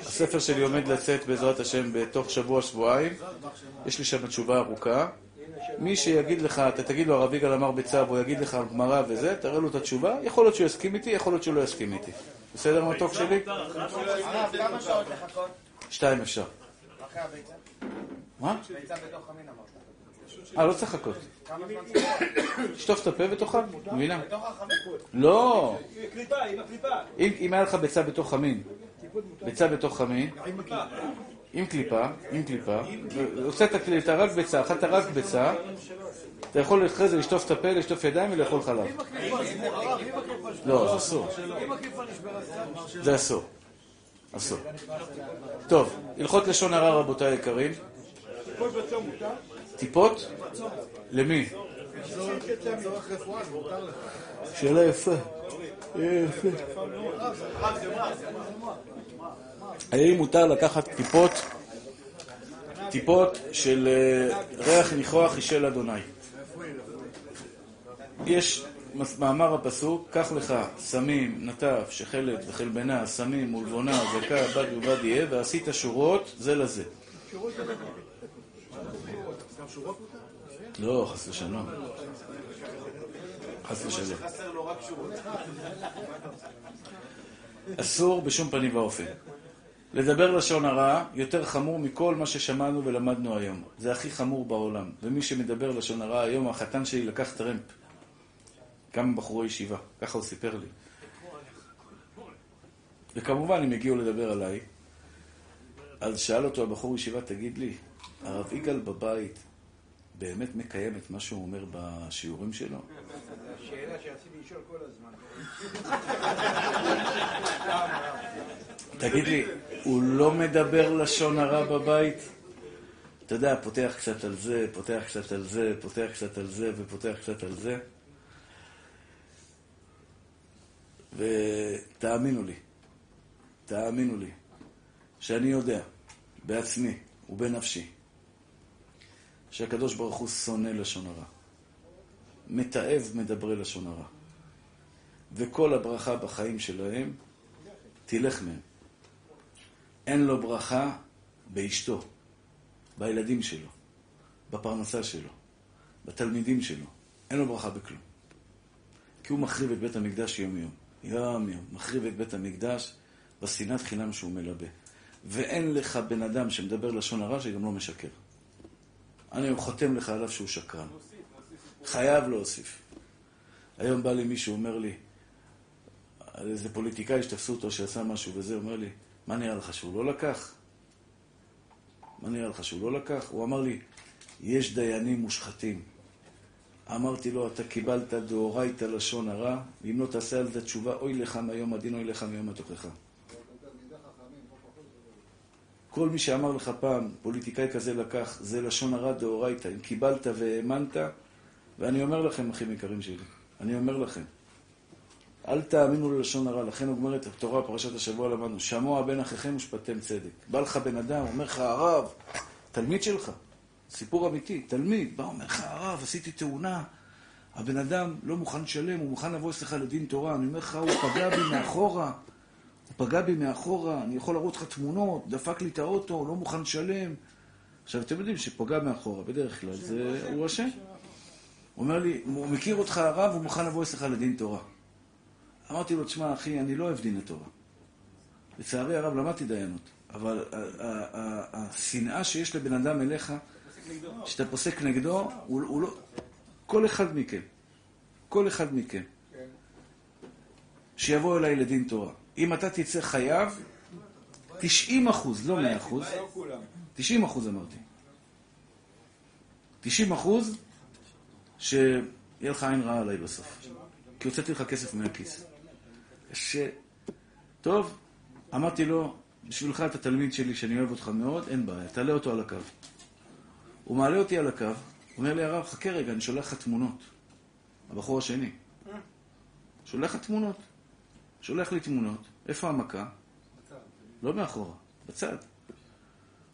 הספר שלי עומד לצאת בעזרת השם בתוך שבוע-שבועיים. יש לי שם תשובה ארוכה. מי שיגיד לך, אתה תגיד לו הרב יגאל אמר בצו, הוא יגיד לך גמרא וזה, תראה לו את התשובה, יכול להיות שהוא יסכים איתי, יכול להיות שהוא לא יסכים איתי. בסדר מתוק שלי? שתיים אפשר. מה? ביצה בתוך המין אמרת. אה, לא צריך לחכות. שטוף את הפה ותאכל, מבינה? לא! קליפה, עם הקליפה. אם אם היה לך ביצה בתוך חמין, ביצה בתוך חמין, עם קליפה, עם קליפה, הוצאת קליפה, רק ביצה, אכלת רק ביצה, אתה יכול אחרי זה לשטוף את הפה, לשטוף ידיים ולאכול חלב. לא, זה אסור. זה אסור. אסור. טוב, הלכות לשון הרע רבותיי היקרים. טיפות? למי? שאלה יפה. האם מותר לקחת טיפות, טיפות של אה, ריח ניחוח אישל אדוני? יש מאמר הפסוק, קח לך סמים, נטף, שחלת וחלבנה, סמים ולבונה, זכה, בד ובד יהיה, ועשית שורות זה לזה. לא, חס ושלום. חס ושלום. אסור בשום פנים ואופן. לדבר לשון הרע יותר חמור מכל מה ששמענו ולמדנו היום. זה הכי חמור בעולם. ומי שמדבר לשון הרע היום, החתן שלי לקח טרמפ. כמה בחורי ישיבה, ככה הוא סיפר לי. וכמובן, אם הגיעו לדבר עליי, אז שאל אותו הבחור ישיבה, תגיד לי, הרב יגאל בבית באמת מקיים את מה שהוא אומר בשיעורים שלו? שאלה שרציתי לשאול כל הזמן. תגיד לי, הוא לא מדבר לשון הרע בבית? אתה יודע, פותח קצת על זה, פותח קצת על זה, פותח קצת על זה ופותח קצת על זה. ותאמינו לי, תאמינו לי, שאני יודע, בעצמי ובנפשי, שהקדוש ברוך הוא שונא לשון הרע. מתעב מדברי לשון הרע. וכל הברכה בחיים שלהם תלך מהם. אין לו ברכה באשתו, בילדים שלו, בפרנסה שלו, בתלמידים שלו. אין לו ברכה בכלום. כי הוא מחריב את בית המקדש יום-יום. יום-יום. מחריב את בית המקדש בשנאת חינם שהוא מלבה. ואין לך בן אדם שמדבר לשון הרע שגם לא משקר. אני חותם לך עליו שהוא שקרן. חייב להוסיף. היום בא לי מישהו, אומר לי, על איזה פוליטיקאי שתפסו אותו שעשה משהו וזה, אומר לי, מה נראה לך שהוא לא לקח? מה נראה לך שהוא לא לקח? הוא אמר לי, יש דיינים מושחתים. אמרתי לו, אתה קיבלת דאורייתא לשון הרע, ואם לא תעשה על זה תשובה, אוי לך מהיום הדין, אוי לך מיום התוכחה. כל מי שאמר לך פעם, פוליטיקאי כזה לקח, זה לשון הרע דאורייתא. אם קיבלת והאמנת, ואני אומר לכם, אחים יקרים שלי, אני אומר לכם, אל תאמינו ללשון הרע, לכן אומרת התורה, פרשת השבוע למדנו, שמוע בין אחיכם ושפטתם צדק. בא לך בן אדם, אומר לך, הרב, תלמיד שלך, סיפור אמיתי, תלמיד, בא, אומר לך, הרב, עשיתי תאונה, הבן אדם לא מוכן לשלם, הוא מוכן לבוא אצלך לדין תורה, אני אומר לך, הוא פגע בי מאחורה, הוא פגע בי מאחורה, אני יכול להראות לך תמונות, דפק לי את האוטו, לא מוכן לשלם. עכשיו, אתם יודעים שפגע מאחורה, בדרך כלל, זה, הוא אשם. הוא אומר לי, הוא מכיר אותך הרב, הוא מוכן לבוא אצלך לדין תורה. אמרתי לו, תשמע, אחי, אני לא אוהב דיני תורה. לצערי הרב, למדתי דיינות, אבל השנאה שיש לבן אדם אליך, שאתה פוסק נגדו, הוא, הוא לא... כל אחד מכם, כל אחד מכם, שיבוא אליי לדין תורה. אם אתה תצא חייב, 90 אחוז, לא 100 אחוז, 90 אחוז אמרתי. 90 אחוז שיהיה לך עין רעה עליי בסוף. כי הוצאתי לך כסף מהכיס. ש... טוב, אמרתי לו, בשבילך אתה תלמיד שלי שאני אוהב אותך מאוד, אין בעיה, תעלה אותו על הקו. הוא מעלה אותי על הקו, אומר לי, הרב, חכה רגע, אני שולח לך תמונות. הבחור השני. שולח לך תמונות. שולח לי תמונות. איפה המכה? לא מאחורה, בצד.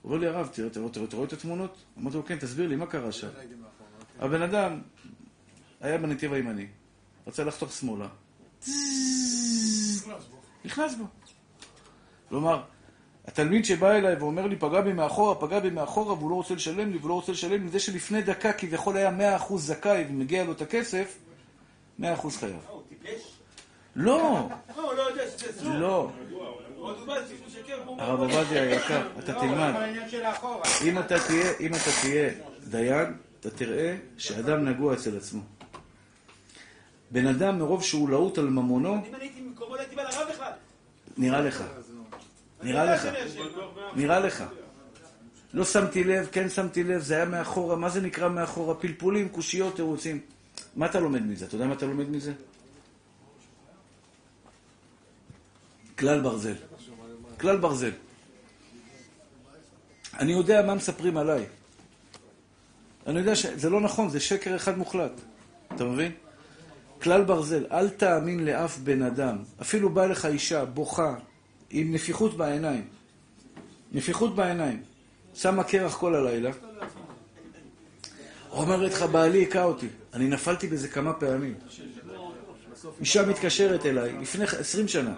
אומר לי, הרב, תראה, תראה, תראה, תראה את התמונות? אמרתי לו, כן, תסביר לי, מה קרה שם? הבן אדם היה בנתיב הימני, רצה לחתוך שמאלה. נכנס בו. כלומר, התלמיד שבא אליי ואומר לי, פגע בי מאחורה, פגע בי מאחורה, והוא לא רוצה לשלם לי, והוא לא רוצה לשלם לי, זה שלפני דקה כביכול היה 100% זכאי ומגיע לו את הכסף, 100% חייב. לא, לא, לא. לא. הרב עובדיה היקר, אתה תלמד. של האחורה. אם אתה תהיה, אם אתה תהיה דיין, אתה תראה שאדם נגוע אצל עצמו. בן אדם, מרוב שהוא להוט על ממונו, אם אני הייתי במקומו, לא הייתי בא לרב בכלל. נראה לך. נראה לך. נראה לך. לא שמתי לב, כן שמתי לב, זה היה מאחורה. מה זה נקרא מאחורה? פלפולים, קושיות, תירוצים. מה אתה לומד מזה? אתה יודע מה אתה לומד מזה? כלל ברזל. כלל ברזל. אני יודע מה מספרים עליי. אני יודע שזה לא נכון, זה שקר אחד מוחלט. אתה מבין? כלל ברזל, אל תאמין לאף בן אדם. אפילו בא לך אישה, בוכה, עם נפיחות בעיניים. נפיחות בעיניים. שמה קרח כל הלילה. אומרת לך, בעלי היכה אותי. אני נפלתי בזה כמה פעמים. אישה מתקשרת אליי, לפני 20 שנה.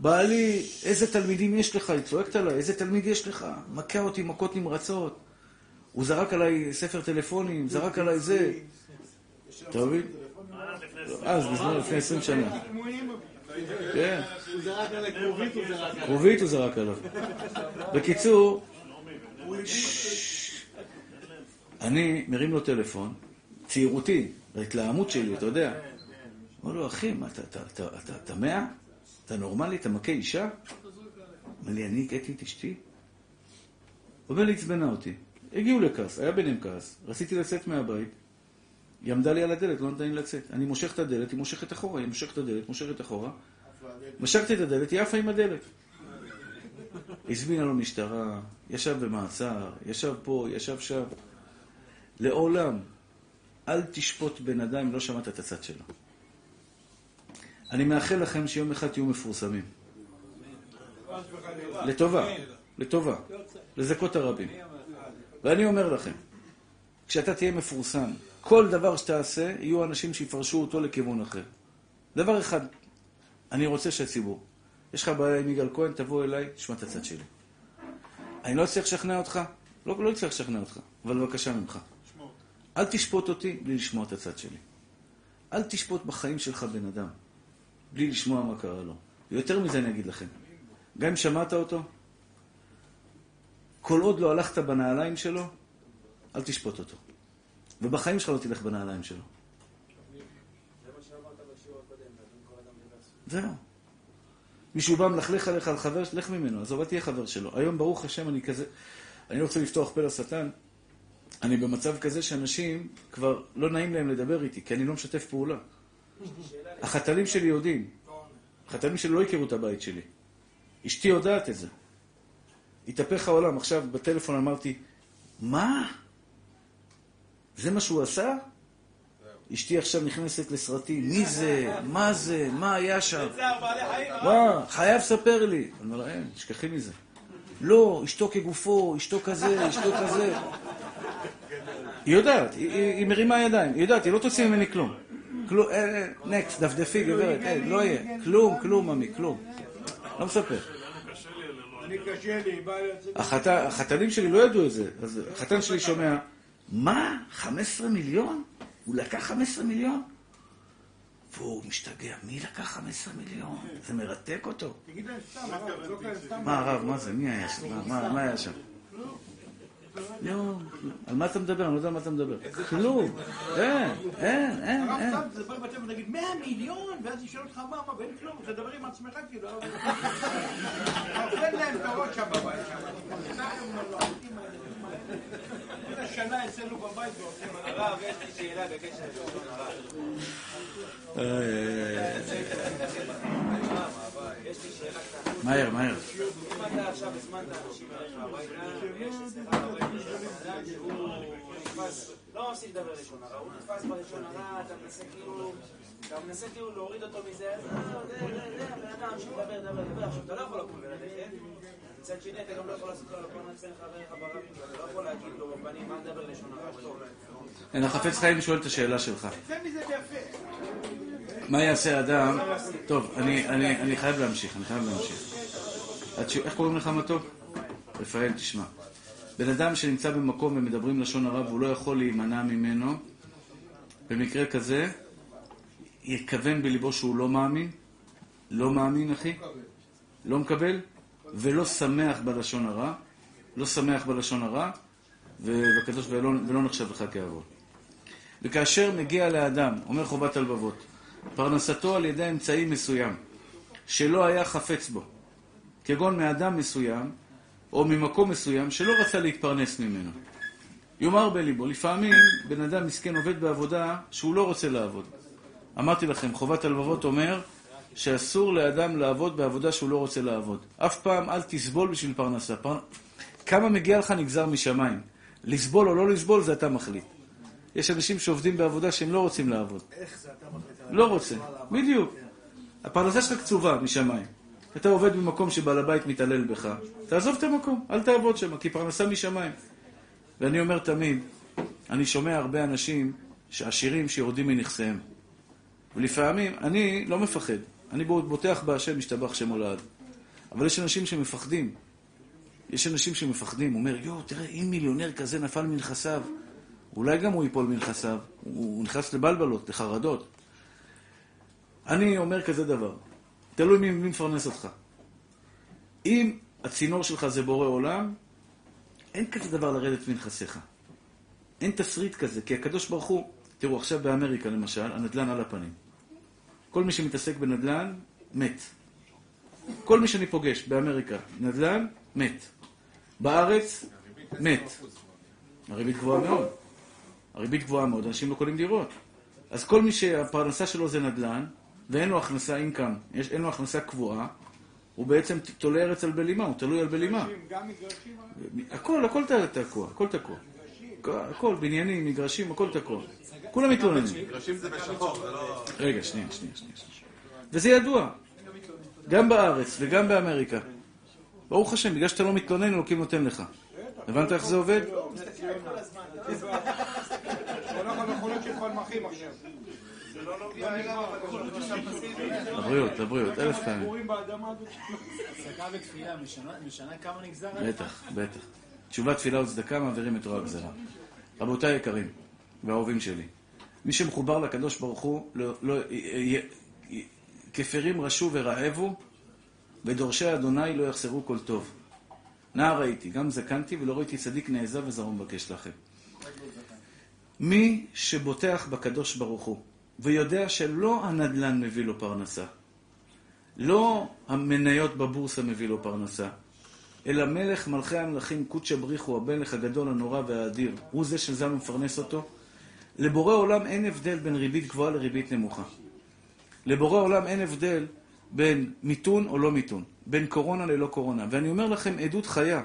בעלי, איזה תלמידים יש לך? היא צועקת עליי, איזה תלמיד יש לך? מכה אותי מכות נמרצות. הוא זרק עליי ספר טלפונים, זרק עליי זה. אתה מבין? אז, בזמן לפני 20 שנה. כן. הוא זרק עליי כרובית, הוא זרק עליי. כרובית הוא זרק עליו. בקיצור, אני מרים לו טלפון, צעירותי, בהתלהמות שלי, אתה יודע. אומר לו, אחי, מה, אתה מאה? אתה נורמלי? אתה מכה אישה? אומר לי, אני הכיתי את אשתי? אומר לי, עצבנה אותי. הגיעו לכעס, היה ביניהם כעס. רציתי לצאת מהבית, היא עמדה לי על הדלת, לא נתנה לי לצאת. אני מושך את הדלת, היא מושכת אחורה, היא מושכת את הדלת, מושכת אחורה. משכתי את הדלת, היא עפה עם הדלת. הזמינה לו משטרה, ישב במעצר, ישב פה, ישב שם. לעולם, אל תשפוט בן אדם אם לא שמעת את הצד שלו. אני מאחל לכם שיום אחד תהיו מפורסמים. לטובה, לטובה. לזכות הרבים. ואני אומר לכם, כשאתה תהיה מפורסם, כל דבר שתעשה, יהיו אנשים שיפרשו אותו לכיוון אחר. דבר אחד, אני רוצה שהציבור, יש לך בעיה עם יגאל כהן, תבוא אליי, תשמע את הצד שלי. אני לא אצליח לשכנע אותך? לא, לא אצליח לשכנע אותך, אבל בבקשה ממך. אל תשפוט אותי בלי לשמוע את הצד שלי. אל תשפוט בחיים שלך בן אדם, בלי לשמוע מה קרה לו. ויותר מזה אני אגיד לכם, גם אם שמעת אותו, כל עוד לא הלכת בנעליים שלו, אל תשפוט אותו. ובחיים שלך לא תלך בנעליים שלו. זהו. מישהו בא מלכלך עליך על חבר, לך ממנו, עזוב, אל תהיה חבר שלו. היום, ברוך השם, אני כזה... אני רוצה לפתוח פה לשטן. אני במצב כזה שאנשים כבר לא נעים להם לדבר איתי, כי אני לא משתף פעולה. החתלים שלי יודעים. החתלים שלי לא הכירו את הבית שלי. אשתי יודעת את זה. התהפך העולם. עכשיו, בטלפון אמרתי, מה? זה מה שהוא עשה? אשתי עכשיו נכנסת לסרטים, מי זה? מה זה? מה היה שם? חיים, מה? חייב לספר לי. אני אומר לה, אין, תשכחי מזה. לא, אשתו כגופו, אשתו כזה, אשתו כזה. היא יודעת, היא מרימה ידיים, היא יודעת, היא לא תוציא ממני כלום. כלום, נקסט, דפדפי, גברת, אין, לא יהיה. כלום, כלום, ממי, כלום. לא מספר. אני קשה לי, החתנים שלי לא ידעו את זה, אז החתן שלי שומע, מה? 15 מיליון? הוא לקח 15 מיליון? והוא משתגע, מי לקח 15 מיליון? זה מרתק אותו. תגיד להם סתם, לא סתם. מה הרב, מה זה? מי היה שם? מה היה שם? לא, על מה אתה מדבר? אני לא יודע על מה אתה מדבר. כלום. אין, אין, אין, הרב אין. סתם תדבר בטלפון ותגיד 100 מיליון, ואז ישאל אותך מה, מה, ואין כלום, תדבר עם עצמך כאילו. הרב. תן להם את הראש שם בבית. שם. כל השנה אצלנו בבית ועושים. הרב, יש לי שאלה בקשר לשון הרע. יש לי שאלה קטנה. מהר, מהר. אם אתה עכשיו הזמנת אנשים אליך הביתה, ויש אצלך בבית בן אדם שהוא נתפס, לא מפסיק לדבר לשון הרע, הוא נתפס בלשון הרע, אתה מנסה כאילו, אתה מנסה כאילו להוריד אותו מזה, אז זהו, זה, זה, זה, הבן אדם שמדבר, דבר, דבר, עכשיו אתה לא יכול לקום וללכת, מצד שני אתה גם לא יכול לעשות לו לקום אצל חבריך ברבים, אתה לא יכול להגיד לו בפנים, אל תדבר לשון הרע, טוב. אין, החפץ חיים שואל את השאלה שלך. מה יעשה אדם? טוב, אני, חייב להמשיך, אני חייב להמשיך. איך קוראים לך מתוק? רפאל, תשמע. בן אדם שנמצא במקום ומדברים לשון הרע והוא לא יכול להימנע ממנו, במקרה כזה, יכוון בליבו שהוא לא מאמין, לא מאמין, אחי, לא מקבל, ולא שמח בלשון הרע, לא שמח בלשון הרע, והקדוש ולא, ולא נחשב לך כאבות. וכאשר מגיע לאדם, אומר חובת הלבבות, פרנסתו על ידי אמצעי מסוים, שלא היה חפץ בו, כגון מאדם מסוים, או ממקום מסוים, שלא רצה להתפרנס ממנו. יאמר בליבו, לפעמים בן אדם מסכן עובד בעבודה שהוא לא רוצה לעבוד. אמרתי לכם, חובת הלבבות אומר שאסור לאדם לעבוד בעבודה שהוא לא רוצה לעבוד. אף פעם אל תסבול בשביל פרנסה. פר... כמה מגיע לך נגזר משמיים. לסבול או לא לסבול זה אתה מחליט. יש אנשים שעובדים בעבודה שהם לא רוצים לעבוד. איך זה אתה מחליט? לא רוצה, בדיוק. הפרנסה שלך קצובה משמיים. אתה עובד במקום שבעל הבית מתעלל בך, תעזוב את המקום, אל תעבוד שם, כי פרנסה משמיים. ואני אומר תמיד, אני שומע הרבה אנשים עשירים שיורדים מנכסיהם. ולפעמים, אני לא מפחד, אני בוטח בהשם, משתבח שמו לעד. אבל יש אנשים שמפחדים. יש אנשים שמפחדים, הוא אומר, יואו, תראה, אם מיליונר כזה נפל מנכסיו, אולי גם הוא ייפול מנכסיו. הוא נכנס לבלבלות, לחרדות. אני אומר כזה דבר, תלוי מי, מי מפרנס אותך. אם הצינור שלך זה בורא עולם, אין כזה דבר לרדת מנכסיך. אין תסריט כזה, כי הקדוש ברוך הוא, תראו, עכשיו באמריקה למשל, הנדל"ן על הפנים. כל מי שמתעסק בנדל"ן, מת. כל מי שאני פוגש באמריקה, נדל"ן, מת. בארץ, מת. הריבית גבוהה מאוד. הריבית גבוהה מאוד, אנשים לא קונים דירות. אז כל מי שהפרנסה שלו זה נדל"ן, ואין לו הכנסה אינקאם, אין לו הכנסה קבועה, הוא בעצם תולה ארץ על בלימה, הוא תלוי על בלימה. גם מגרשים? הכל, הכל תקוע, הכל תקוע. הכל, בניינים, מגרשים, הכל תקוע. כולם מתלוננים. מגרשים זה בשחור, זה לא... רגע, שנייה, שנייה, שנייה. וזה ידוע. גם בארץ וגם באמריקה. ברוך השם, בגלל שאתה לא מתלונן, אלוקים נותן לך. הבנת איך זה עובד? לבריאות, לבריאות, אלף פעמים. בטח, בטח. תשובה, תפילה וצדקה מעבירים את רוע הגזרה. רבותיי היקרים והאהובים שלי, מי שמחובר לקדוש ברוך הוא, לא, לא, י- י- י- כפרים רשו ורעבו, ודורשי אדוני לא יחסרו כל טוב. נער הייתי, גם זקנתי, ולא ראיתי צדיק נעזב וזרעו מבקש לכם. מי שבוטח בקדוש ברוך הוא, ויודע שלא הנדל"ן מביא לו פרנסה, לא המניות בבורסה מביא לו פרנסה, אלא מלך מלכי המלכים קודשא בריחו, המלך הגדול, הנורא והאדיר, הוא זה שזה מפרנס אותו. לבורא עולם אין הבדל בין ריבית גבוהה לריבית נמוכה. לבורא עולם אין הבדל בין מיתון או לא מיתון, בין קורונה ללא קורונה. ואני אומר לכם, עדות חיה.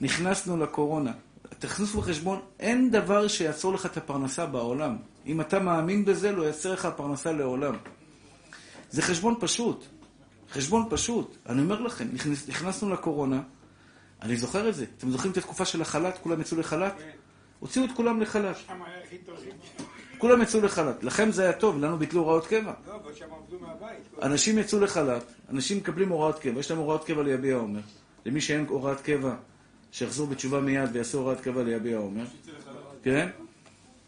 נכנסנו לקורונה. תכניסו בחשבון, אין דבר שיעצור לך את הפרנסה בעולם. אם אתה מאמין בזה, לא יעצר לך פרנסה לעולם. זה חשבון פשוט. חשבון פשוט. אני אומר לכם, נכנס, נכנסנו לקורונה, אני זוכר את זה. אתם זוכרים את התקופה של החל"ת? כולם יצאו לחל"ת? הוציאו את כולם לחל"ת. כולם יצאו לחל"ת. לכם זה היה טוב, לנו ביטלו הוראות קבע. לא, אבל שם עבדו מהבית. אנשים יצאו לחל"ת, אנשים מקבלים הוראת קבע, יש להם הוראת קבע ליביע עומר. למי שאין הוראת קבע, שיחזור בתשובה מיד ויעשו הוראת קבע ליביע עומר. כן?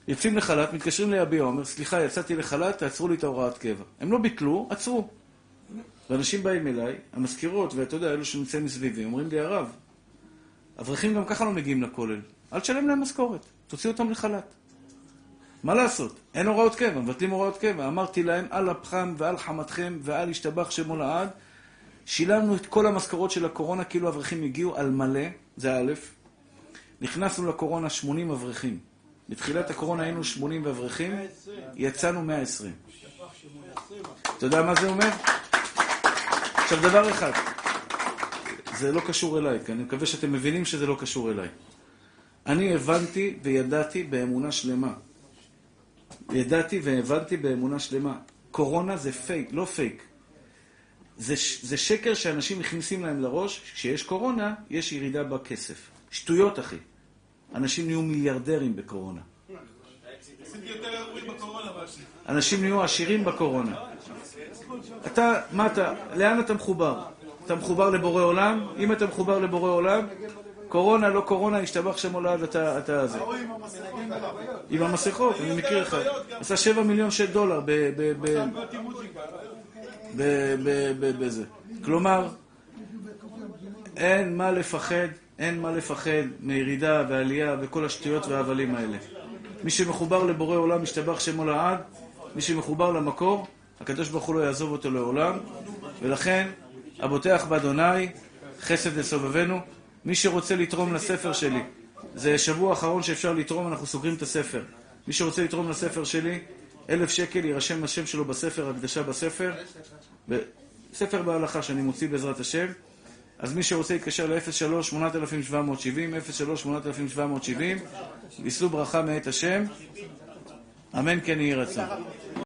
יוצאים לחל"ת, מתקשרים ליביע עומר, סליחה, יצאתי לחל"ת, תעצרו לי את ההוראת קבע. הם לא ביטלו, עצרו. ואנשים באים אליי, המזכירות, ואתה יודע, אלו שנמצאים מסביבי, אומרים לי, הרב, אברכים גם ככה לא מגיעים לכולל. אל תשלם להם משכורת, תוציא אותם לחל"ת. מה לעשות? אין הוראות קבע, מבטלים הוראות קבע. אמרתי להם, על אפכם ועל חמתכם ועל ישתבח שמו לעד. שילמנו את כל המשכורות של הקורונה כאילו אברכים הגיעו על מלא, זה א', נכנסנו לקורונה 80 אברכים. בתחילת הקורונה היינו 80 אברכים, יצאנו 120. אתה יודע מה זה אומר? עכשיו דבר אחד, זה לא קשור אליי, כי אני מקווה שאתם מבינים שזה לא קשור אליי. אני הבנתי וידעתי באמונה שלמה. ידעתי והבנתי באמונה שלמה. קורונה זה פייק, לא פייק. זה, זה שקר שאנשים מכניסים להם לראש, כשיש קורונה, יש ירידה בכסף. שטויות, אחי. אנשים נהיו מיליארדרים בקורונה. אנשים נהיו עשירים בקורונה. אתה, מה אתה, לאן אתה מחובר? אתה מחובר לבורא עולם? אם אתה מחובר לבורא עולם, קורונה, לא קורונה, השתבח שמו לעד, אתה, אתה זה. עם המסכות, אני מכיר אחד. עשה שבע מיליון של דולר בזה. כלומר, אין מה לפחד, אין מה לפחד מירידה ועלייה וכל השטויות וההבלים האלה. מי שמחובר לבורא עולם, משתבח שמו לעד, מי שמחובר למקור, הקדוש ברוך הוא לא יעזוב אותו לעולם, ולכן, הבוטח באדוני, חסד לסובבנו. מי שרוצה לתרום לספר שלי, זה שבוע אחרון שאפשר לתרום, אנחנו סוגרים את הספר. מי שרוצה לתרום לספר שלי, אלף שקל, יירשם השם שלו בספר, הקדשה בספר. ספר בהלכה שאני מוציא בעזרת השם. אז מי שרוצה להתקשר ל-03-8770, 03-8770, יישאו ברכה מאת השם. אמן כן יהי רצון.